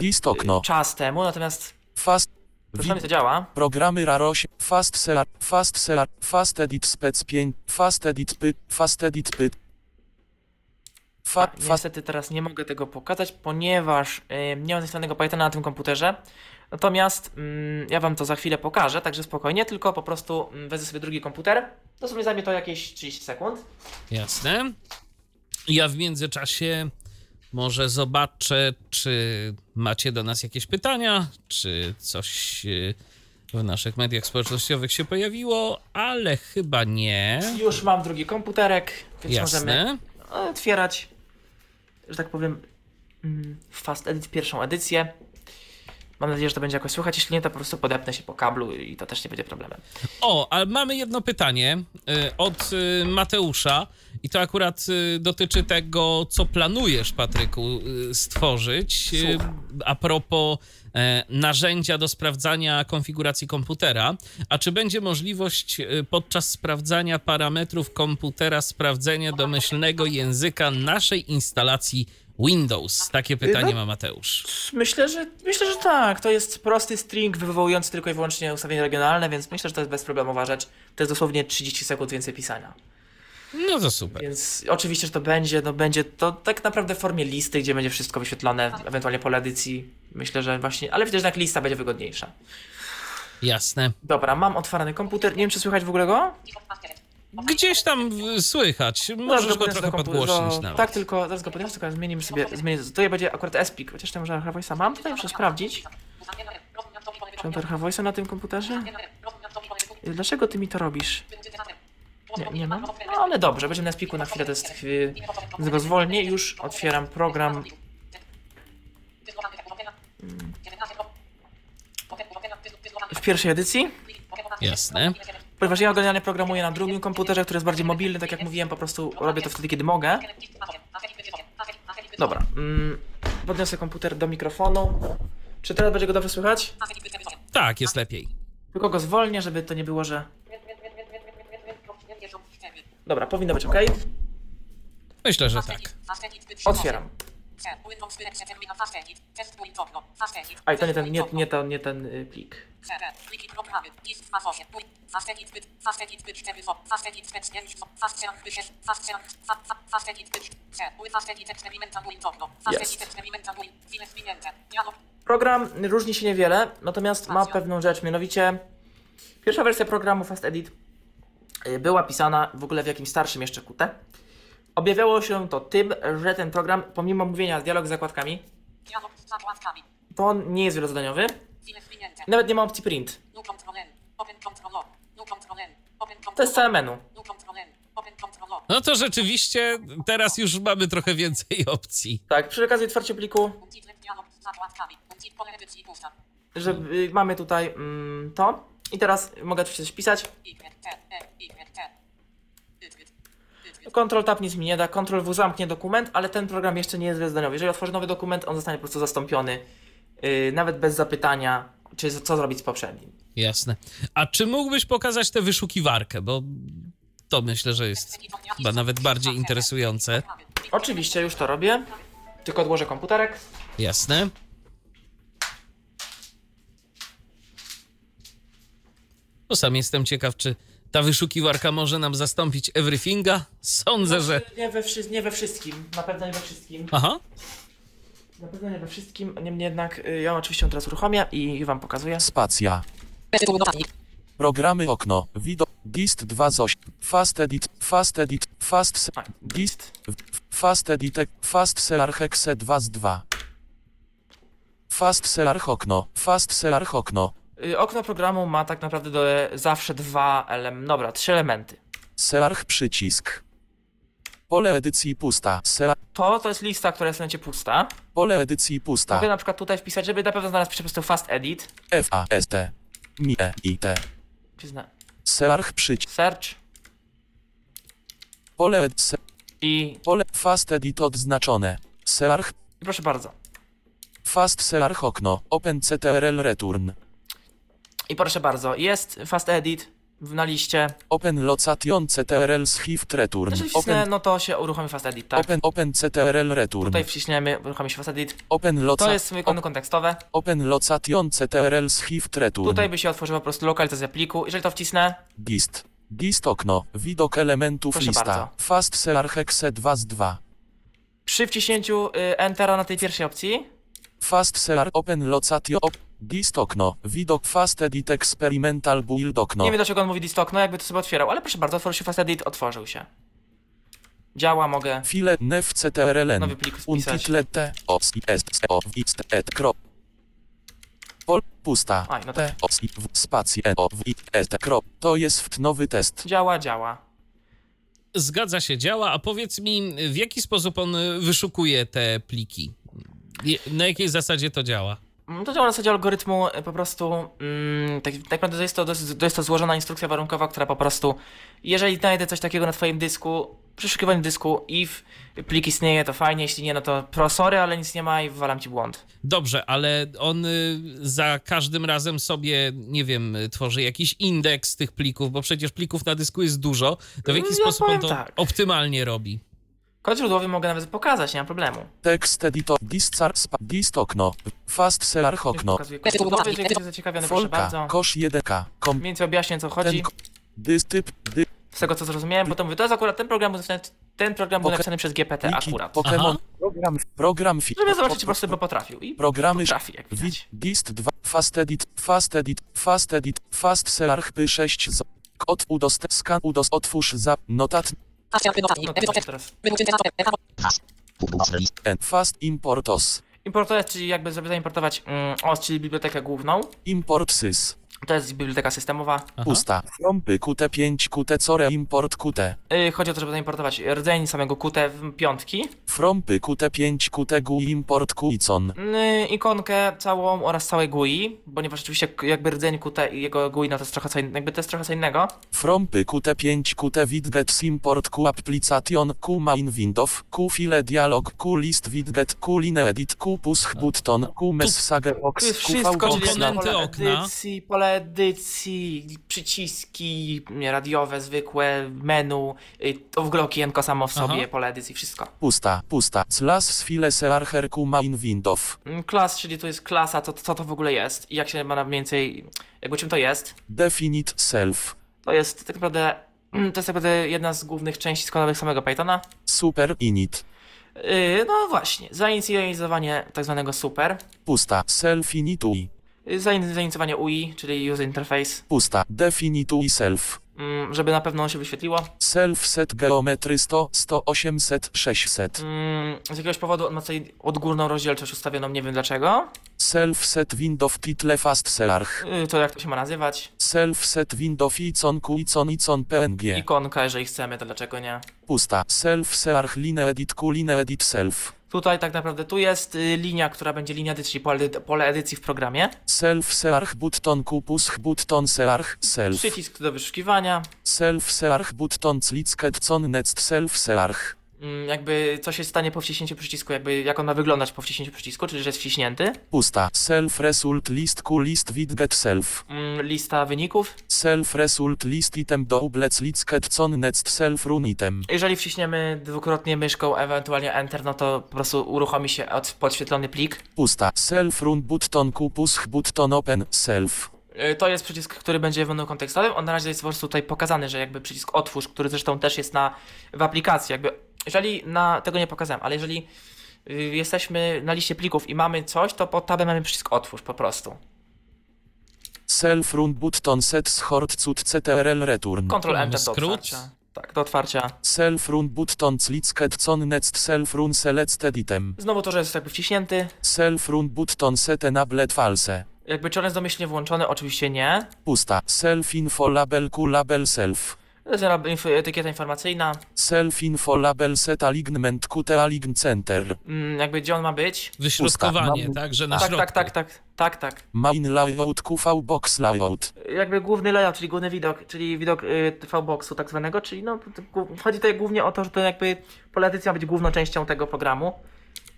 List okno. czas temu, natomiast Fast. proszę mi to działa. Programy RAROS, Fast Sear, Fast Sear, Fast Edit Spec 5, Fast Edit Py, Fast Edit Py. Fa, fast, Niestety teraz nie mogę tego pokazać, ponieważ y, nie mam zainstalowanego Pythona na tym komputerze. Natomiast mm, ja wam to za chwilę pokażę, także spokojnie, tylko po prostu mm, wezmę sobie drugi komputer. Dosłownie zajmie to jakieś 30 sekund. Jasne. Ja w międzyczasie może zobaczę, czy macie do nas jakieś pytania, czy coś e, w naszych mediach społecznościowych się pojawiło, ale chyba nie. Już mam drugi komputerek, więc możemy Jasne. otwierać, że tak powiem, mm, Fast Edit pierwszą edycję. Mam nadzieję, że to będzie jakoś słychać. Jeśli nie, to po prostu podepnę się po kablu i to też nie będzie problemem. O, ale mamy jedno pytanie y, od y, Mateusza i to akurat y, dotyczy tego, co planujesz, Patryku, stworzyć. Słucham. A propos e, narzędzia do sprawdzania konfiguracji komputera. A czy będzie możliwość podczas sprawdzania parametrów komputera sprawdzenia domyślnego języka naszej instalacji Windows? Takie pytanie no- ma Mateusz. Myślę, że myślę, że tak. To jest prosty string wywołujący tylko i wyłącznie ustawienie regionalne, więc myślę, że to jest bezproblemowa rzecz. To jest dosłownie 30 sekund więcej pisania. No to super. Więc oczywiście, że to będzie, no będzie to tak naprawdę w formie listy, gdzie będzie wszystko wyświetlone, ewentualnie pole edycji. Myślę, że właśnie, ale widzę, że jednak lista będzie wygodniejsza. Jasne. Dobra, mam otwarty komputer. Nie wiem, czy słychać w ogóle go? Gdzieś tam słychać. Możesz go trochę podgłośnić do- nawet. Tak, tylko zaraz go podniosę, tylko zmienimy sobie, zmienię, tutaj będzie akurat Espik, chociaż tam może Voice'a mam, tutaj muszę sprawdzić. Czy mam Voice'a na tym komputerze? Dlaczego ty mi to robisz? Nie, nie mam. No ale dobrze, będziemy na Espiku na chwilę, to jest, więc go zwolnię, już otwieram program. W pierwszej edycji. Jasne. Ponieważ ja generalnie programuję na drugim komputerze, który jest bardziej mobilny, tak jak mówiłem, po prostu robię to wtedy, kiedy mogę. Dobra, mm, podniosę komputer do mikrofonu. Czy teraz będzie go dobrze słychać? Tak, jest lepiej. Tylko go zwolnię, żeby to nie było, że... Dobra, powinno być ok. Myślę, że tak. Otwieram. A i to nie ten, nie, nie, to, nie ten y, plik. Program różni się niewiele, natomiast ma pewną rzecz, mianowicie pierwsza wersja programu Fast Edit y, była pisana w ogóle w jakimś starszym jeszcze QT. Objawiało się to tym, że ten program, pomimo mówienia dialog z zakładkami, to on nie jest wielozadaniowy. Nawet nie ma opcji print. To jest całe menu. No to rzeczywiście teraz już mamy trochę więcej opcji. Tak, przy okazji otwarcia pliku, że y, mamy tutaj mm, to. I teraz mogę tu coś pisać. Ctrl Tab nic mi nie da, Ctrl W zamknie dokument, ale ten program jeszcze nie jest wielozadaniowy. Jeżeli otworzę nowy dokument, on zostanie po prostu zastąpiony, yy, nawet bez zapytania, czy co zrobić z poprzednim. Jasne. A czy mógłbyś pokazać tę wyszukiwarkę? Bo to myślę, że jest chyba nawet bardziej interesujące. Oczywiście już to robię, tylko odłożę komputerek. Jasne. No sam jestem ciekaw, czy ta wyszukiwarka może nam zastąpić everythinga? Sądzę, że... Nie we, wszy- nie we wszystkim, na pewno nie we wszystkim. Aha. Na pewno nie we wszystkim, niemniej jednak y, ja oczywiście ją teraz uruchomię i wam pokazuję. Spacja. Programy okno. Widok. Dist 2 z 8. Fast edit. Fast edit. Fast. Se- A, w- Fast edit. Fast selar hexe 2 z 2. Fast selar okno. Fast selar okno. Y, Okno programu ma tak naprawdę do, zawsze dwa elementy, dobra, trzy elementy. Selarch przycisk. Pole edycji pusta. Selar. To, to jest lista, która jest w momencie pusta. Pole edycji pusta. Mogę na przykład tutaj wpisać, żeby na pewno znalazł po prostu fast edit. F A S T. Mi E I T. Przyzna- Selarch przycisk. Search Pole ed. Se, i, pole fast edit odznaczone. Selarch. i proszę bardzo. Fast selarch okno. Open CTRL return. I proszę bardzo, jest fast edit na liście. Open location CTRL shift return. Jeżeli wcisnę, Open, no to się uruchomi fast edit, tak? open, open CTRL return. Tutaj wciśniemy, uruchomi się fast edit. Open To loca, jest ikony kontekstowe. Open location CTRL shift return. Tutaj by się otworzyła po prostu lokalizacja pliku. Jeżeli to wcisnę, Gist. Gist okno. Widok elementów Proszę lista. bardzo. Fast selarch hexe 2 z 2. przy wciśnięciu y, Entera na tej pierwszej opcji, Fast selar open location. Op, gist okno. Widok fast edit experimental build okno. nie wiem dlaczego on mówi list okno, jakby to sobie otwierał, ale proszę bardzo, otworzył się fast edit, otworzył się. Działa, mogę. File nef CTRLN. Nowy plik wpisać. Untitle T. Os i S. S. O. W. X. Et. Krop. Pol. Pusta. Aj, no T. Os i W. Spacji. E. O. W. I. S. T. Krop. To jest nowy test. Działa, działa. Zgadza się, działa. A powiedz mi, w jaki sposób on wyszukuje te pliki? Na jakiej zasadzie to działa? Mm, To działa na zasadzie algorytmu y, po prostu, mm, tak, tak naprawdę to jest to, to jest, to złożona instrukcja warunkowa, która po prostu, jeżeli znajdę coś takiego na twoim dysku, przeszukiwaniu dysku if plik istnieje, to fajnie, jeśli nie, no to pro, sorry, ale nic nie ma i wywalam ci błąd. Dobrze, ale on y, za każdym razem sobie, nie wiem, y, tworzy jakiś indeks tych plików, bo przecież plików na dysku jest dużo. To w jaki Ja sposób on to tak. optymalnie robi? Kod źródłowy mogę nawet pokazać, nie ma problemu. Tekst editor, dist car, spa, dist okno, fast Już okno, pokazuję kod źródłowy, jeżeli zaciekawiony, proszę folka, bardzo. kosz 1k, kom, Więcej objaśnień, co ten, chodzi. ko- dys typ, dy, Z tego, co zrozumiałem, bo to mówię, to jest akurat ten program, był napisany, ten program był Poke- napisany przez GPT wiki, akurat. Pokémon, Aha. program, program, fi, Żeby zobaczyć, czy po prostu by potrafił. I programy, potrafi, jak wi, widać. dist 2, fast edit, fast edit, fast edit, fast search p 6 z, kod udost, scan udos, otwórz za, notat, No teraz. Fast importos, Importować, czyli jakby żeby zaimportować mm, OS, czyli bibliotekę główną. import sys, To jest biblioteka systemowa. Aha. pusta, py qt5 qt core import qt, Yy, chodzi o to, żeby zaimportować rdzeń samego Qt w piątki, from py qt5 qt gui import quicon, yy, ikonkę całą oraz całe GUI, ponieważ oczywiście k- jakby rdzeń Qt i jego GUI no to jest trochę co, in- jakby to jest trochę co innego. From py qt5 qt widget import q application q main window q file dialog q list widget q line edit q push button q message box jest q wszystko, czyli okna, Komponenty pole okna. edycji, pole edycji, przyciski radiowe, zwykłe, menu, yy, to w ogóle okienko samo w sobie, Aha. pole edycji, wszystko. pusta, pusta, slash file searcher main window, Mm, Klas, czyli to jest klasa, to, co to w ogóle jest i jak się ma na więcej, jakby czym to jest. definite self, To jest tak naprawdę, mm, to jest tak naprawdę jedna z głównych części składowych samego Pythona. super init, Yy, no właśnie, zainicjowanie tak zwanego super, pusta, self initui, zainicjowanie UI, czyli user interface, pusta, definitui self, mm, żeby na pewno się wyświetliło. self set geometry 100, 100, 800, 600, Mm, z jakiegoś powodu on ma tutaj odgórną rozdzielczość ustawioną, nie wiem dlaczego. self set window title fast search, Yy, to jak to się ma nazywać? self set window icon icon icon png. Ikonka, jeżeli chcemy, to dlaczego nie? Pusta. Self search line edit line edit self. Tutaj tak naprawdę, tu jest y, linia, która będzie linia edycji, pole, pole edycji w programie. Self search button push button search self. Przycisk do wyszukiwania. Self search button clicket con next self search. Mm, jakby co się stanie po wciśnięciu przycisku, jakby jak on ma wyglądać po wciśnięciu przycisku, czyli że jest wciśnięty. Pusta. Self result list q list widget self. Mm, lista wyników. Self result list item doublets clicket con next self run item. Jeżeli wciśniemy dwukrotnie myszką, ewentualnie Enter, no to po prostu uruchomi się od, podświetlony plik. Pusta. Self run button q push button open self. Y, To jest przycisk, który będzie w menu kontekstowym. On na razie jest po prostu tutaj pokazany, że jakby przycisk otwórz, który zresztą też jest na, w aplikacji. Jakby, jeżeli na, tego nie pokazałem, ale jeżeli y, jesteśmy na liście plików i mamy coś, to pod tabem mamy przycisk otwórz po prostu. Self run button set schort cut ctrl return. Ctrl Enter do skrót. otwarcia. Tak, do otwarcia. Self run button clicket con next self run selected item. Znowu to, że jest jakby wciśnięty. Self run button set enabled false. Jakby czy on jest domyślnie włączony? Oczywiście nie. Pusta. Self info label q label self. To jest inf- etykieta informacyjna. Self info label set alignment qt align center. Mm, jakby gdzie on ma być? Wyśrodkowanie, tak, że na Tak, środku. tak, tak, tak, tak, tak. Main layout qv box layout. Jakby główny layout, czyli główny widok, czyli widok y, TV-boxu tak zwanego, czyli no, chodzi tutaj głównie o to, że to jakby pole ma być główną częścią tego programu,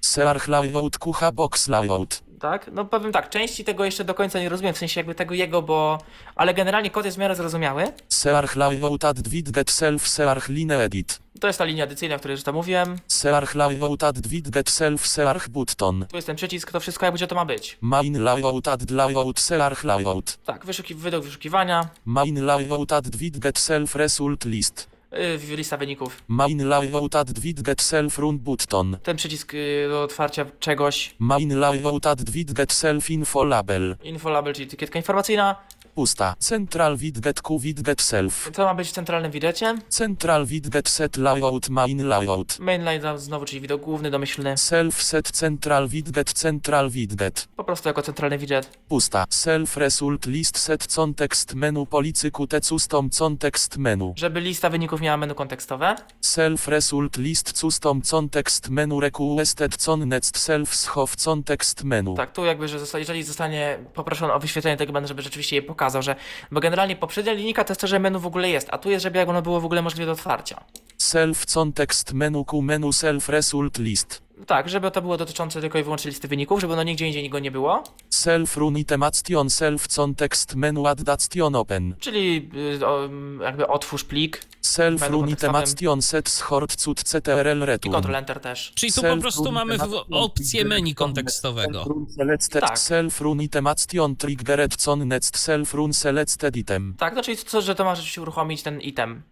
Search layout qh box layout. Tak? No powiem tak, części tego jeszcze do końca nie rozumiem, w sensie jakby tego jego, bo... Ale generalnie kod jest w miarę zrozumiały. Search layout add widget self search line edit. To jest ta linia edycyjna, o której już tam mówiłem. Search layout add widget self search button. Tu jest ten przycisk, to wszystko jak gdzie to ma być. Main layout add layout search layout. Tak, wyszuki, wydok wyszukiwania, Main layout add widget self result list. Yy, lista wyników. Main layout add widget self run button. Ten przycisk y, do otwarcia czegoś. Main layout add widget self info label. Info label, czyli etykietka informacyjna. Pusta. Central widget Q widget self. Co ma być w centralnym widecie? Central widget set layout main layout. Main layout znowu, czyli widok główny, domyślny. Self set central widget central widget. Po prostu jako centralny widget. Pusta. Self result list set context menu policy qt custom context menu. Żeby lista wyników miała menu kontekstowe. Self result list custom context menu requested con next self schow context menu. Tak, tu jakby, że zosta- jeżeli zostanie poproszony o wyświetlenie tego menu, żeby rzeczywiście je pokazał, że... Bo generalnie poprzednia linijka to jest to, że menu w ogóle jest, a tu jest, żeby jak ono było w ogóle możliwe do otwarcia. Self context menu q menu self result list. Tak, żeby to było dotyczące tylko i wyłącznie listy wyników, żeby no nigdzie indziej go nie było. Self run itemation self context menu addation open. Czyli y, o, jakby otwórz plik Self run kontekstowym. itemation set schort cut ctrl i return. Ctrl Enter też. Czyli tu po prostu mamy opcję menu kontekstowego. Tak. self run itemation triggered con next self run selected item. Tak, no czyli to, że to ma rzeczywiście uruchomić ten item.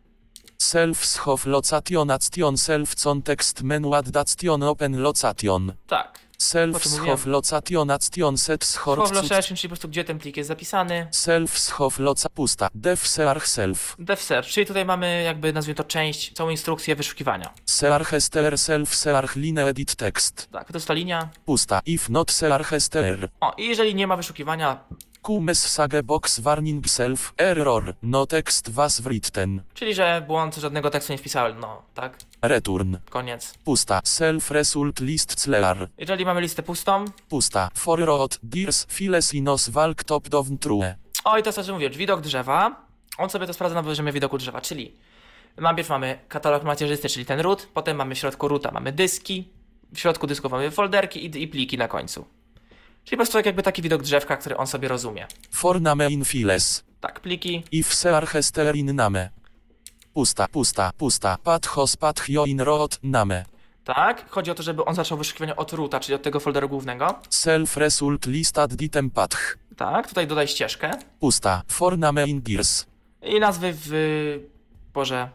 Self schow location action self context menu addation open location. Tak. Self O czym schow mówiłem. location action set Call cut location, czyli po prostu gdzie ten plik jest zapisany. self schow loca pusta dev search self. Dev search, czyli tutaj mamy jakby nazwijmy to część, całą instrukcję wyszukiwania. Search str self search line edit text. Tak, to jest ta linia. Pusta if not search str. O, i jeżeli nie ma wyszukiwania, QMS sage box warning self error no text was written. czyli że błąd, żadnego tekstu nie wpisałem, no, tak, Return. koniec. Pusta self result list clear. Jeżeli mamy listę pustą, Pusta for road deers files inos walk top down true. o i to jest to, co mówię, widok drzewa, on sobie to sprawdza na poziomie widoku drzewa, czyli najpierw mamy katalog macierzysty, czyli ten root, potem mamy w środku roota, mamy dyski, w środku dysków mamy folderki i, i pliki na końcu. Czyli po prostu jak jakby taki widok drzewka, który on sobie rozumie. For name in files. Tak, pliki, If search str in name. Pusta, pusta, pusta. Pat hos hio in road name. tak. Chodzi o to, żeby on zaczął wyszukiwanie od roota, czyli od tego folderu głównego. Self result list add item path. Tak, tutaj dodaj ścieżkę. Pusta. For name in gears. I nazwy w... Boże...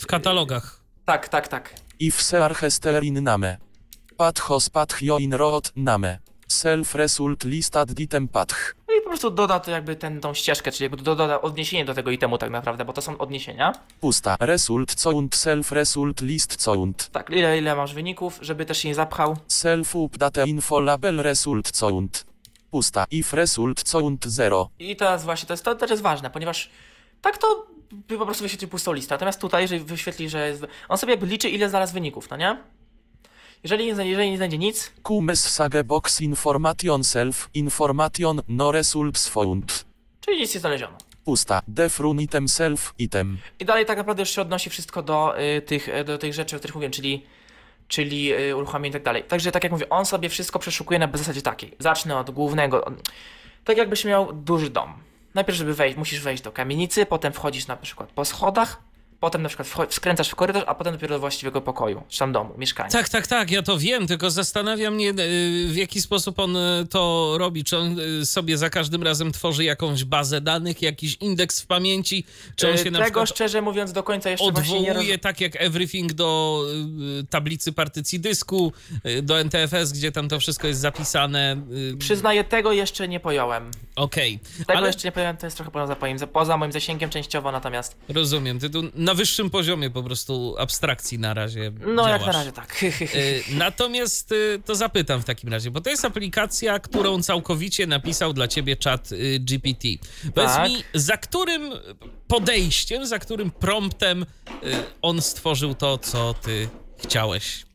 W katalogach. Tak, tak, tak. If search str in name. Pat hos hio in road name. Self result list add item path. No i po prostu doda to jakby ten, tą ścieżkę, czyli jakby doda odniesienie do tego itemu tak naprawdę, bo to są odniesienia. Pusta. Result count self result list count. Tak, ile, ile masz wyników, żeby też się nie zapchał. Self update info label result count. Pusta. If result count 0. I teraz właśnie, to jest, to też jest ważne, ponieważ tak to po prostu wyświetlił pustą listę. Natomiast tutaj, jeżeli wyświetli, że jest, on sobie jakby liczy, ile znalazł wyników, no nie? Jeżeli nie, jeżeli nie znajdzie nic, QMS sage box information self information no results found. czyli nic nie znaleziono. Pusta. Def run item self item. I dalej tak naprawdę już się odnosi wszystko do, y, tych, y, do tych rzeczy, o których mówiłem, czyli, czyli y, uruchomienie i tak dalej. Także tak jak mówię, on sobie wszystko przeszukuje na zasadzie takiej. Zacznę od głównego. od- Tak jakbyś miał duży dom. Najpierw, żeby wejść, musisz wejść do kamienicy, potem wchodzisz na przykład po schodach, potem na przykład skręcasz w korytarz, a potem dopiero do właściwego pokoju, czy tam domu, mieszkania. Tak, tak, tak, ja to wiem, tylko zastanawia mnie, y, w jaki sposób on y, to robi. Czy on y, sobie za każdym razem tworzy jakąś bazę danych, jakiś indeks w pamięci, czy on się na Tego przykład szczerze mówiąc do końca jeszcze właśnie nie roz... odwołuje tak jak Everything do tablicy partycji dysku, do NTFS, gdzie tam to wszystko jest zapisane. Przyznaję, tego jeszcze nie pojąłem. Okej, Tego ale jeszcze nie pojąłem, to jest trochę poza, poza moim zasięgiem częściowo, natomiast rozumiem, ty tu na wyższym poziomie po prostu abstrakcji na razie no jak na działasz. razie tak. Y, Natomiast y, to zapytam w takim razie, bo to jest aplikacja, którą całkowicie napisał dla ciebie czat y, GPT. Powiedz Tak. mi, za którym podejściem, za którym promptem on stworzył to, co ty chciałeś?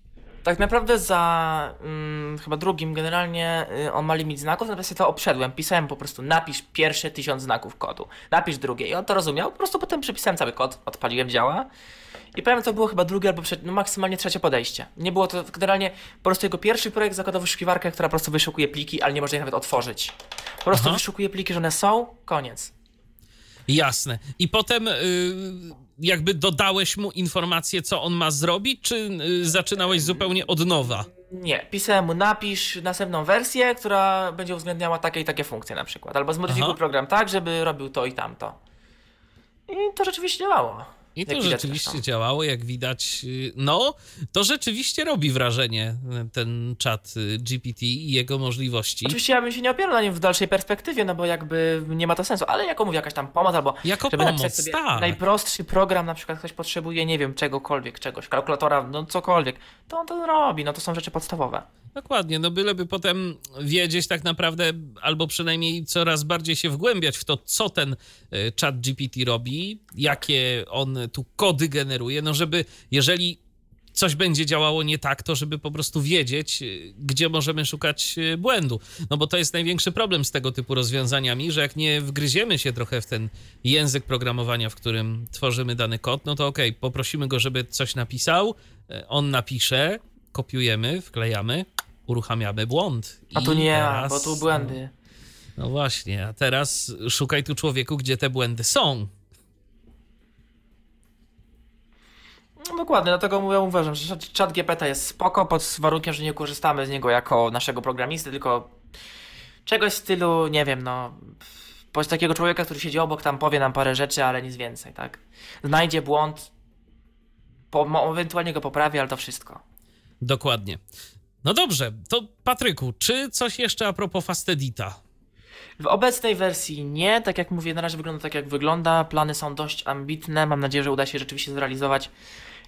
Tak naprawdę za mm, chyba drugim generalnie y, on ma limit znaków, natomiast ja to obszedłem. Pisałem po prostu napisz pierwsze tysiąc znaków kodu, napisz drugie i on to rozumiał, po prostu potem przepisałem cały kod, odpaliłem, działa. I powiem, to było chyba drugie albo przed, no maksymalnie trzecie podejście. Nie było to generalnie, po prostu jego pierwszy projekt zakładał wyszukiwarkę, która po prostu wyszukuje pliki, ale nie można ich nawet otworzyć. Po prostu Aha. wyszukuje pliki, że one są, koniec. Jasne. I potem y, jakby dodałeś mu informację, co on ma zrobić, czy y, zaczynałeś zupełnie od nowa? Nie, pisałem mu napisz następną wersję, która będzie uwzględniała takie i takie funkcje na przykład. Albo zmodyfikuj Aha. program tak, żeby robił to i tamto. I to rzeczywiście działało. I to rzeczywiście zresztą. działało, jak widać. y, No, to rzeczywiście robi wrażenie, y, ten czat y, GPT i jego możliwości. Oczywiście ja bym się nie opierał na nim w dalszej perspektywie, no bo jakby nie ma to sensu, ale jako mówię, jakaś tam pomoc albo Jako żeby pomoc, sobie tak. najprostszy program, na przykład ktoś potrzebuje, nie wiem, czegokolwiek, czegoś, kalkulatora, no cokolwiek, to on to robi, no to są rzeczy podstawowe. Dokładnie, no byleby potem wiedzieć tak naprawdę, albo przynajmniej coraz bardziej się wgłębiać w to, co ten y, chat GPT robi, jakie on tu kody generuje, no żeby jeżeli coś będzie działało nie tak, to żeby po prostu wiedzieć, y, gdzie możemy szukać y, błędu. No bo to jest największy problem z tego typu rozwiązaniami, że jak nie wgryziemy się trochę w ten język programowania, w którym tworzymy dany kod, no to okej, poprosimy go, żeby coś napisał, on napisze, kopiujemy, wklejamy, uruchamiamy błąd. A tu nie, teraz- bo tu błędy. No właśnie, a teraz szukaj tu człowieku, gdzie te błędy są. No dokładnie, dlatego ja uważam, że chat GPT jest spoko pod warunkiem, że nie korzystamy z niego jako naszego programisty, tylko czegoś w stylu, nie wiem, no, bądź takiego człowieka, który siedzi obok, tam powie nam parę rzeczy, ale nic więcej, tak? Znajdzie błąd, po, ewentualnie go poprawi, ale to wszystko. Dokładnie. No dobrze, to Patryku, czy coś jeszcze a propos Fastedita? W obecnej wersji nie, tak jak mówię, na razie wygląda tak jak wygląda. Plany są dość ambitne, mam nadzieję, że uda się rzeczywiście zrealizować.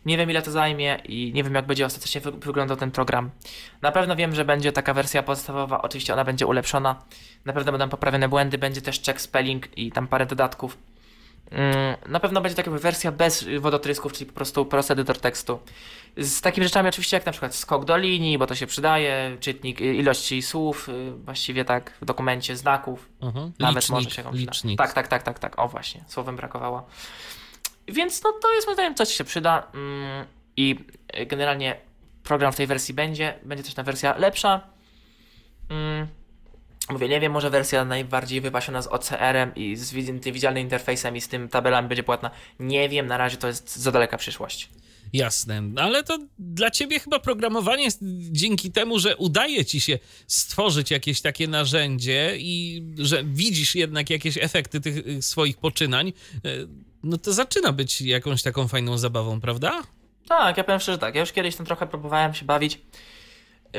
Nie wiem ile to zajmie i nie wiem jak będzie ostatecznie wy- wyglądał ten program. Na pewno wiem, że będzie taka wersja podstawowa, oczywiście ona będzie ulepszona. Na pewno będą poprawione błędy, będzie też check spelling i tam parę dodatków. Mm, Na pewno będzie taka wersja bez wodotrysków, czyli po prostu prosty edytor tekstu. Z takimi rzeczami oczywiście jak na przykład skok do linii, bo to się przydaje, czytnik y, ilości słów, y, właściwie tak w dokumencie, znaków, Mhm. nawet Licznik, może się licznik. Tak, tak, tak, tak, tak. O właśnie, słowem brakowało. Więc no to jest moim zdaniem coś się przyda mm, i y, generalnie program w tej wersji będzie, będzie też ta wersja lepsza. Mówię, nie wiem, może wersja najbardziej wypasiona z OCR-em i z widzialnym interfejsem i z tym tabelami będzie płatna. Nie wiem, na razie to jest za daleka przyszłość. Jasne, ale to dla ciebie chyba programowanie dzięki temu, że udaje ci się stworzyć jakieś takie narzędzie i że widzisz jednak jakieś efekty tych y, swoich poczynań, y, no to zaczyna być jakąś taką fajną zabawą, prawda? Tak, ja powiem szczerze tak, ja już kiedyś tam trochę próbowałem się bawić.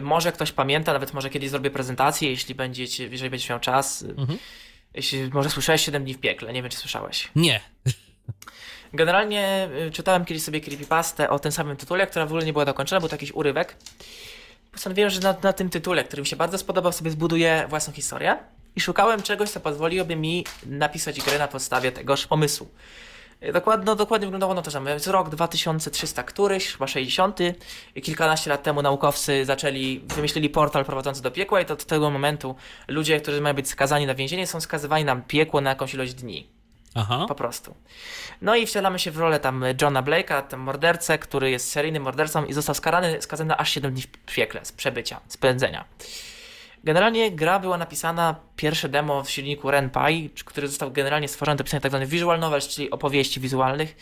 Może ktoś pamięta, nawet może kiedyś zrobię prezentację, jeśli będziecie, jeżeli będziesz miał czas. Mhm. Jeśli, może słyszałeś 7 dni w piekle, nie wiem czy słyszałeś. Nie. Generalnie y, czytałem kiedyś sobie creepypastę o tym samym tytule, która w ogóle nie była dokończona, był to jakiś urywek. Postanowiłem, że na, na tym tytule, który mi się bardzo spodobał, sobie zbuduję własną historię i szukałem czegoś, co pozwoliłoby mi napisać grę na podstawie tegoż pomysłu. Y, Dokładnie, no, dokładnie wyglądało na to, że jest rok 2300 któryś, chyba 60. I kilkanaście lat temu naukowcy zaczęli, wymyślili portal prowadzący do piekła i to od tego momentu ludzie, którzy mają być skazani na więzienie, są skazywani na piekło na jakąś ilość dni. Aha. Po prostu. No i wcielamy się w rolę tam Johna Blake'a, tam mordercę, który jest seryjnym mordercą i został skarany, skazany na aż 7 dni w piekle z przebycia, spędzenia. Generalnie gra była napisana, pierwsze demo w silniku RenPy, który został generalnie stworzony do pisania tzw. visual novels, czyli opowieści wizualnych.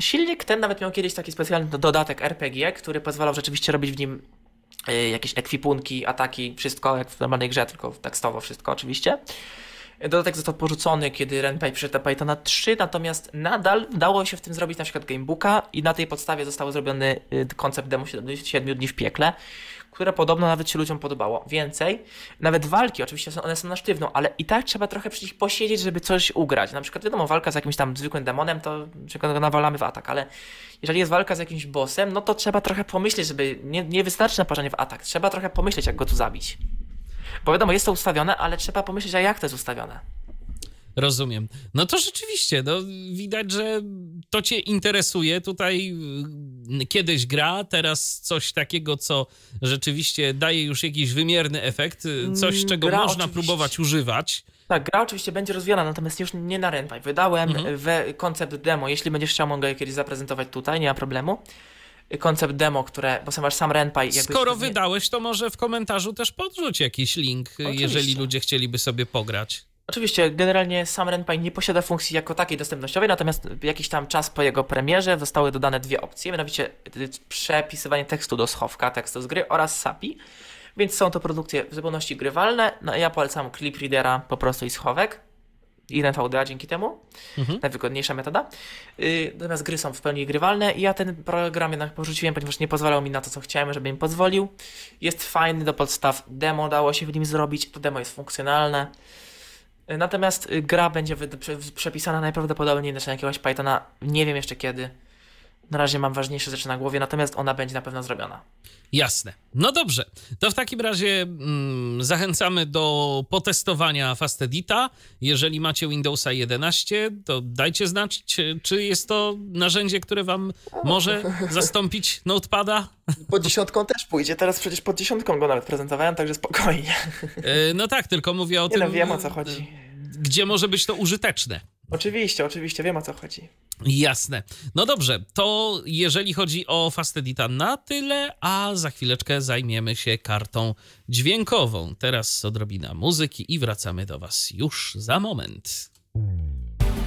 Silnik ten nawet miał kiedyś taki specjalny do- dodatek RPG, który pozwalał rzeczywiście robić w nim y, jakieś ekwipunki, ataki, wszystko jak w normalnej grze, tylko tekstowo wszystko oczywiście. Dodatek został porzucony, kiedy RenPy przyszedł do Pythona 3, natomiast nadal dało się w tym zrobić na przykład gamebooka i na tej podstawie został zrobiony y, koncept demo 7 dni w piekle, które podobno nawet się ludziom podobało. Więcej, nawet walki, oczywiście one są na sztywno, ale i tak trzeba trochę przy nich posiedzieć, żeby coś ugrać. Na przykład wiadomo, walka z jakimś tam zwykłym demonem, to go nawalamy w atak, ale jeżeli jest walka z jakimś bossem, no to trzeba trochę pomyśleć, żeby nie, nie wystarczy naparzenie w atak, trzeba trochę pomyśleć, jak go tu zabić. Bo wiadomo, jest to ustawione, ale trzeba pomyśleć, a jak to jest ustawione. Rozumiem. No to rzeczywiście, no, widać, że to cię interesuje. Tutaj y, kiedyś gra, teraz coś takiego, co rzeczywiście daje już jakiś wymierny efekt, y, coś, Mm, czego gra można oczywiście. próbować używać. Tak, gra oczywiście będzie rozwijana, natomiast już nie na RenPy. Wydałem Mhm. we koncept demo, jeśli będziesz chciał, mogę je kiedyś zaprezentować tutaj, nie ma problemu. Koncept demo, które, bo sam masz sam RenPy. jakby- Skoro wydałeś, to może w komentarzu też podrzuć jakiś link, Oczywiście. jeżeli ludzie chcieliby sobie pograć. Oczywiście, generalnie sam RenPy nie posiada funkcji jako takiej dostępnościowej, natomiast jakiś tam czas po jego premierze zostały dodane dwie opcje, mianowicie y, przepisywanie tekstu do schowka, tekstu z gry oraz SAPI, więc są to produkcje w zupełności grywalne. No, ja polecam Clip Readera po prostu i schowek. i NVDA dzięki temu. Mhm. Najwygodniejsza metoda. Yy, natomiast gry są w pełni grywalne i ja ten program jednak porzuciłem, ponieważ nie pozwalał mi na to, co chciałem, żeby mi pozwolił. Jest fajny do podstaw. Demo dało się w nim zrobić. To demo jest funkcjonalne. Natomiast y, gra będzie przepisana najprawdopodobniej na jakiegoś Pythona. Nie wiem jeszcze kiedy. Na razie mam ważniejsze rzeczy na głowie, natomiast ona będzie na pewno zrobiona. Jasne. No dobrze. To w takim razie mm, zachęcamy do potestowania FastEdita. Jeżeli macie Windowsa 11, to dajcie znać, czy, czy jest to narzędzie, które wam może zastąpić Notepada. Pod dziesiątką też pójdzie. Teraz przecież pod dziesiątką go nawet prezentowałem, także spokojnie. E, No tak, tylko mówię o Nie tym, no, wiem o co chodzi. gdzie może być to użyteczne. Oczywiście, oczywiście, wiem o co chodzi. Jasne. No dobrze, to jeżeli chodzi o FastEdita na tyle, a za chwileczkę zajmiemy się kartą dźwiękową. Teraz odrobina muzyki i wracamy do Was już za moment.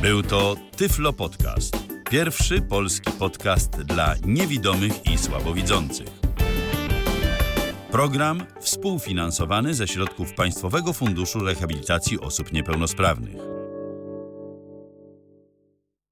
Był to Tyflo Podcast. Pierwszy polski podcast dla niewidomych i słabowidzących. Program współfinansowany ze środków Państwowego Funduszu Rehabilitacji Osób Niepełnosprawnych.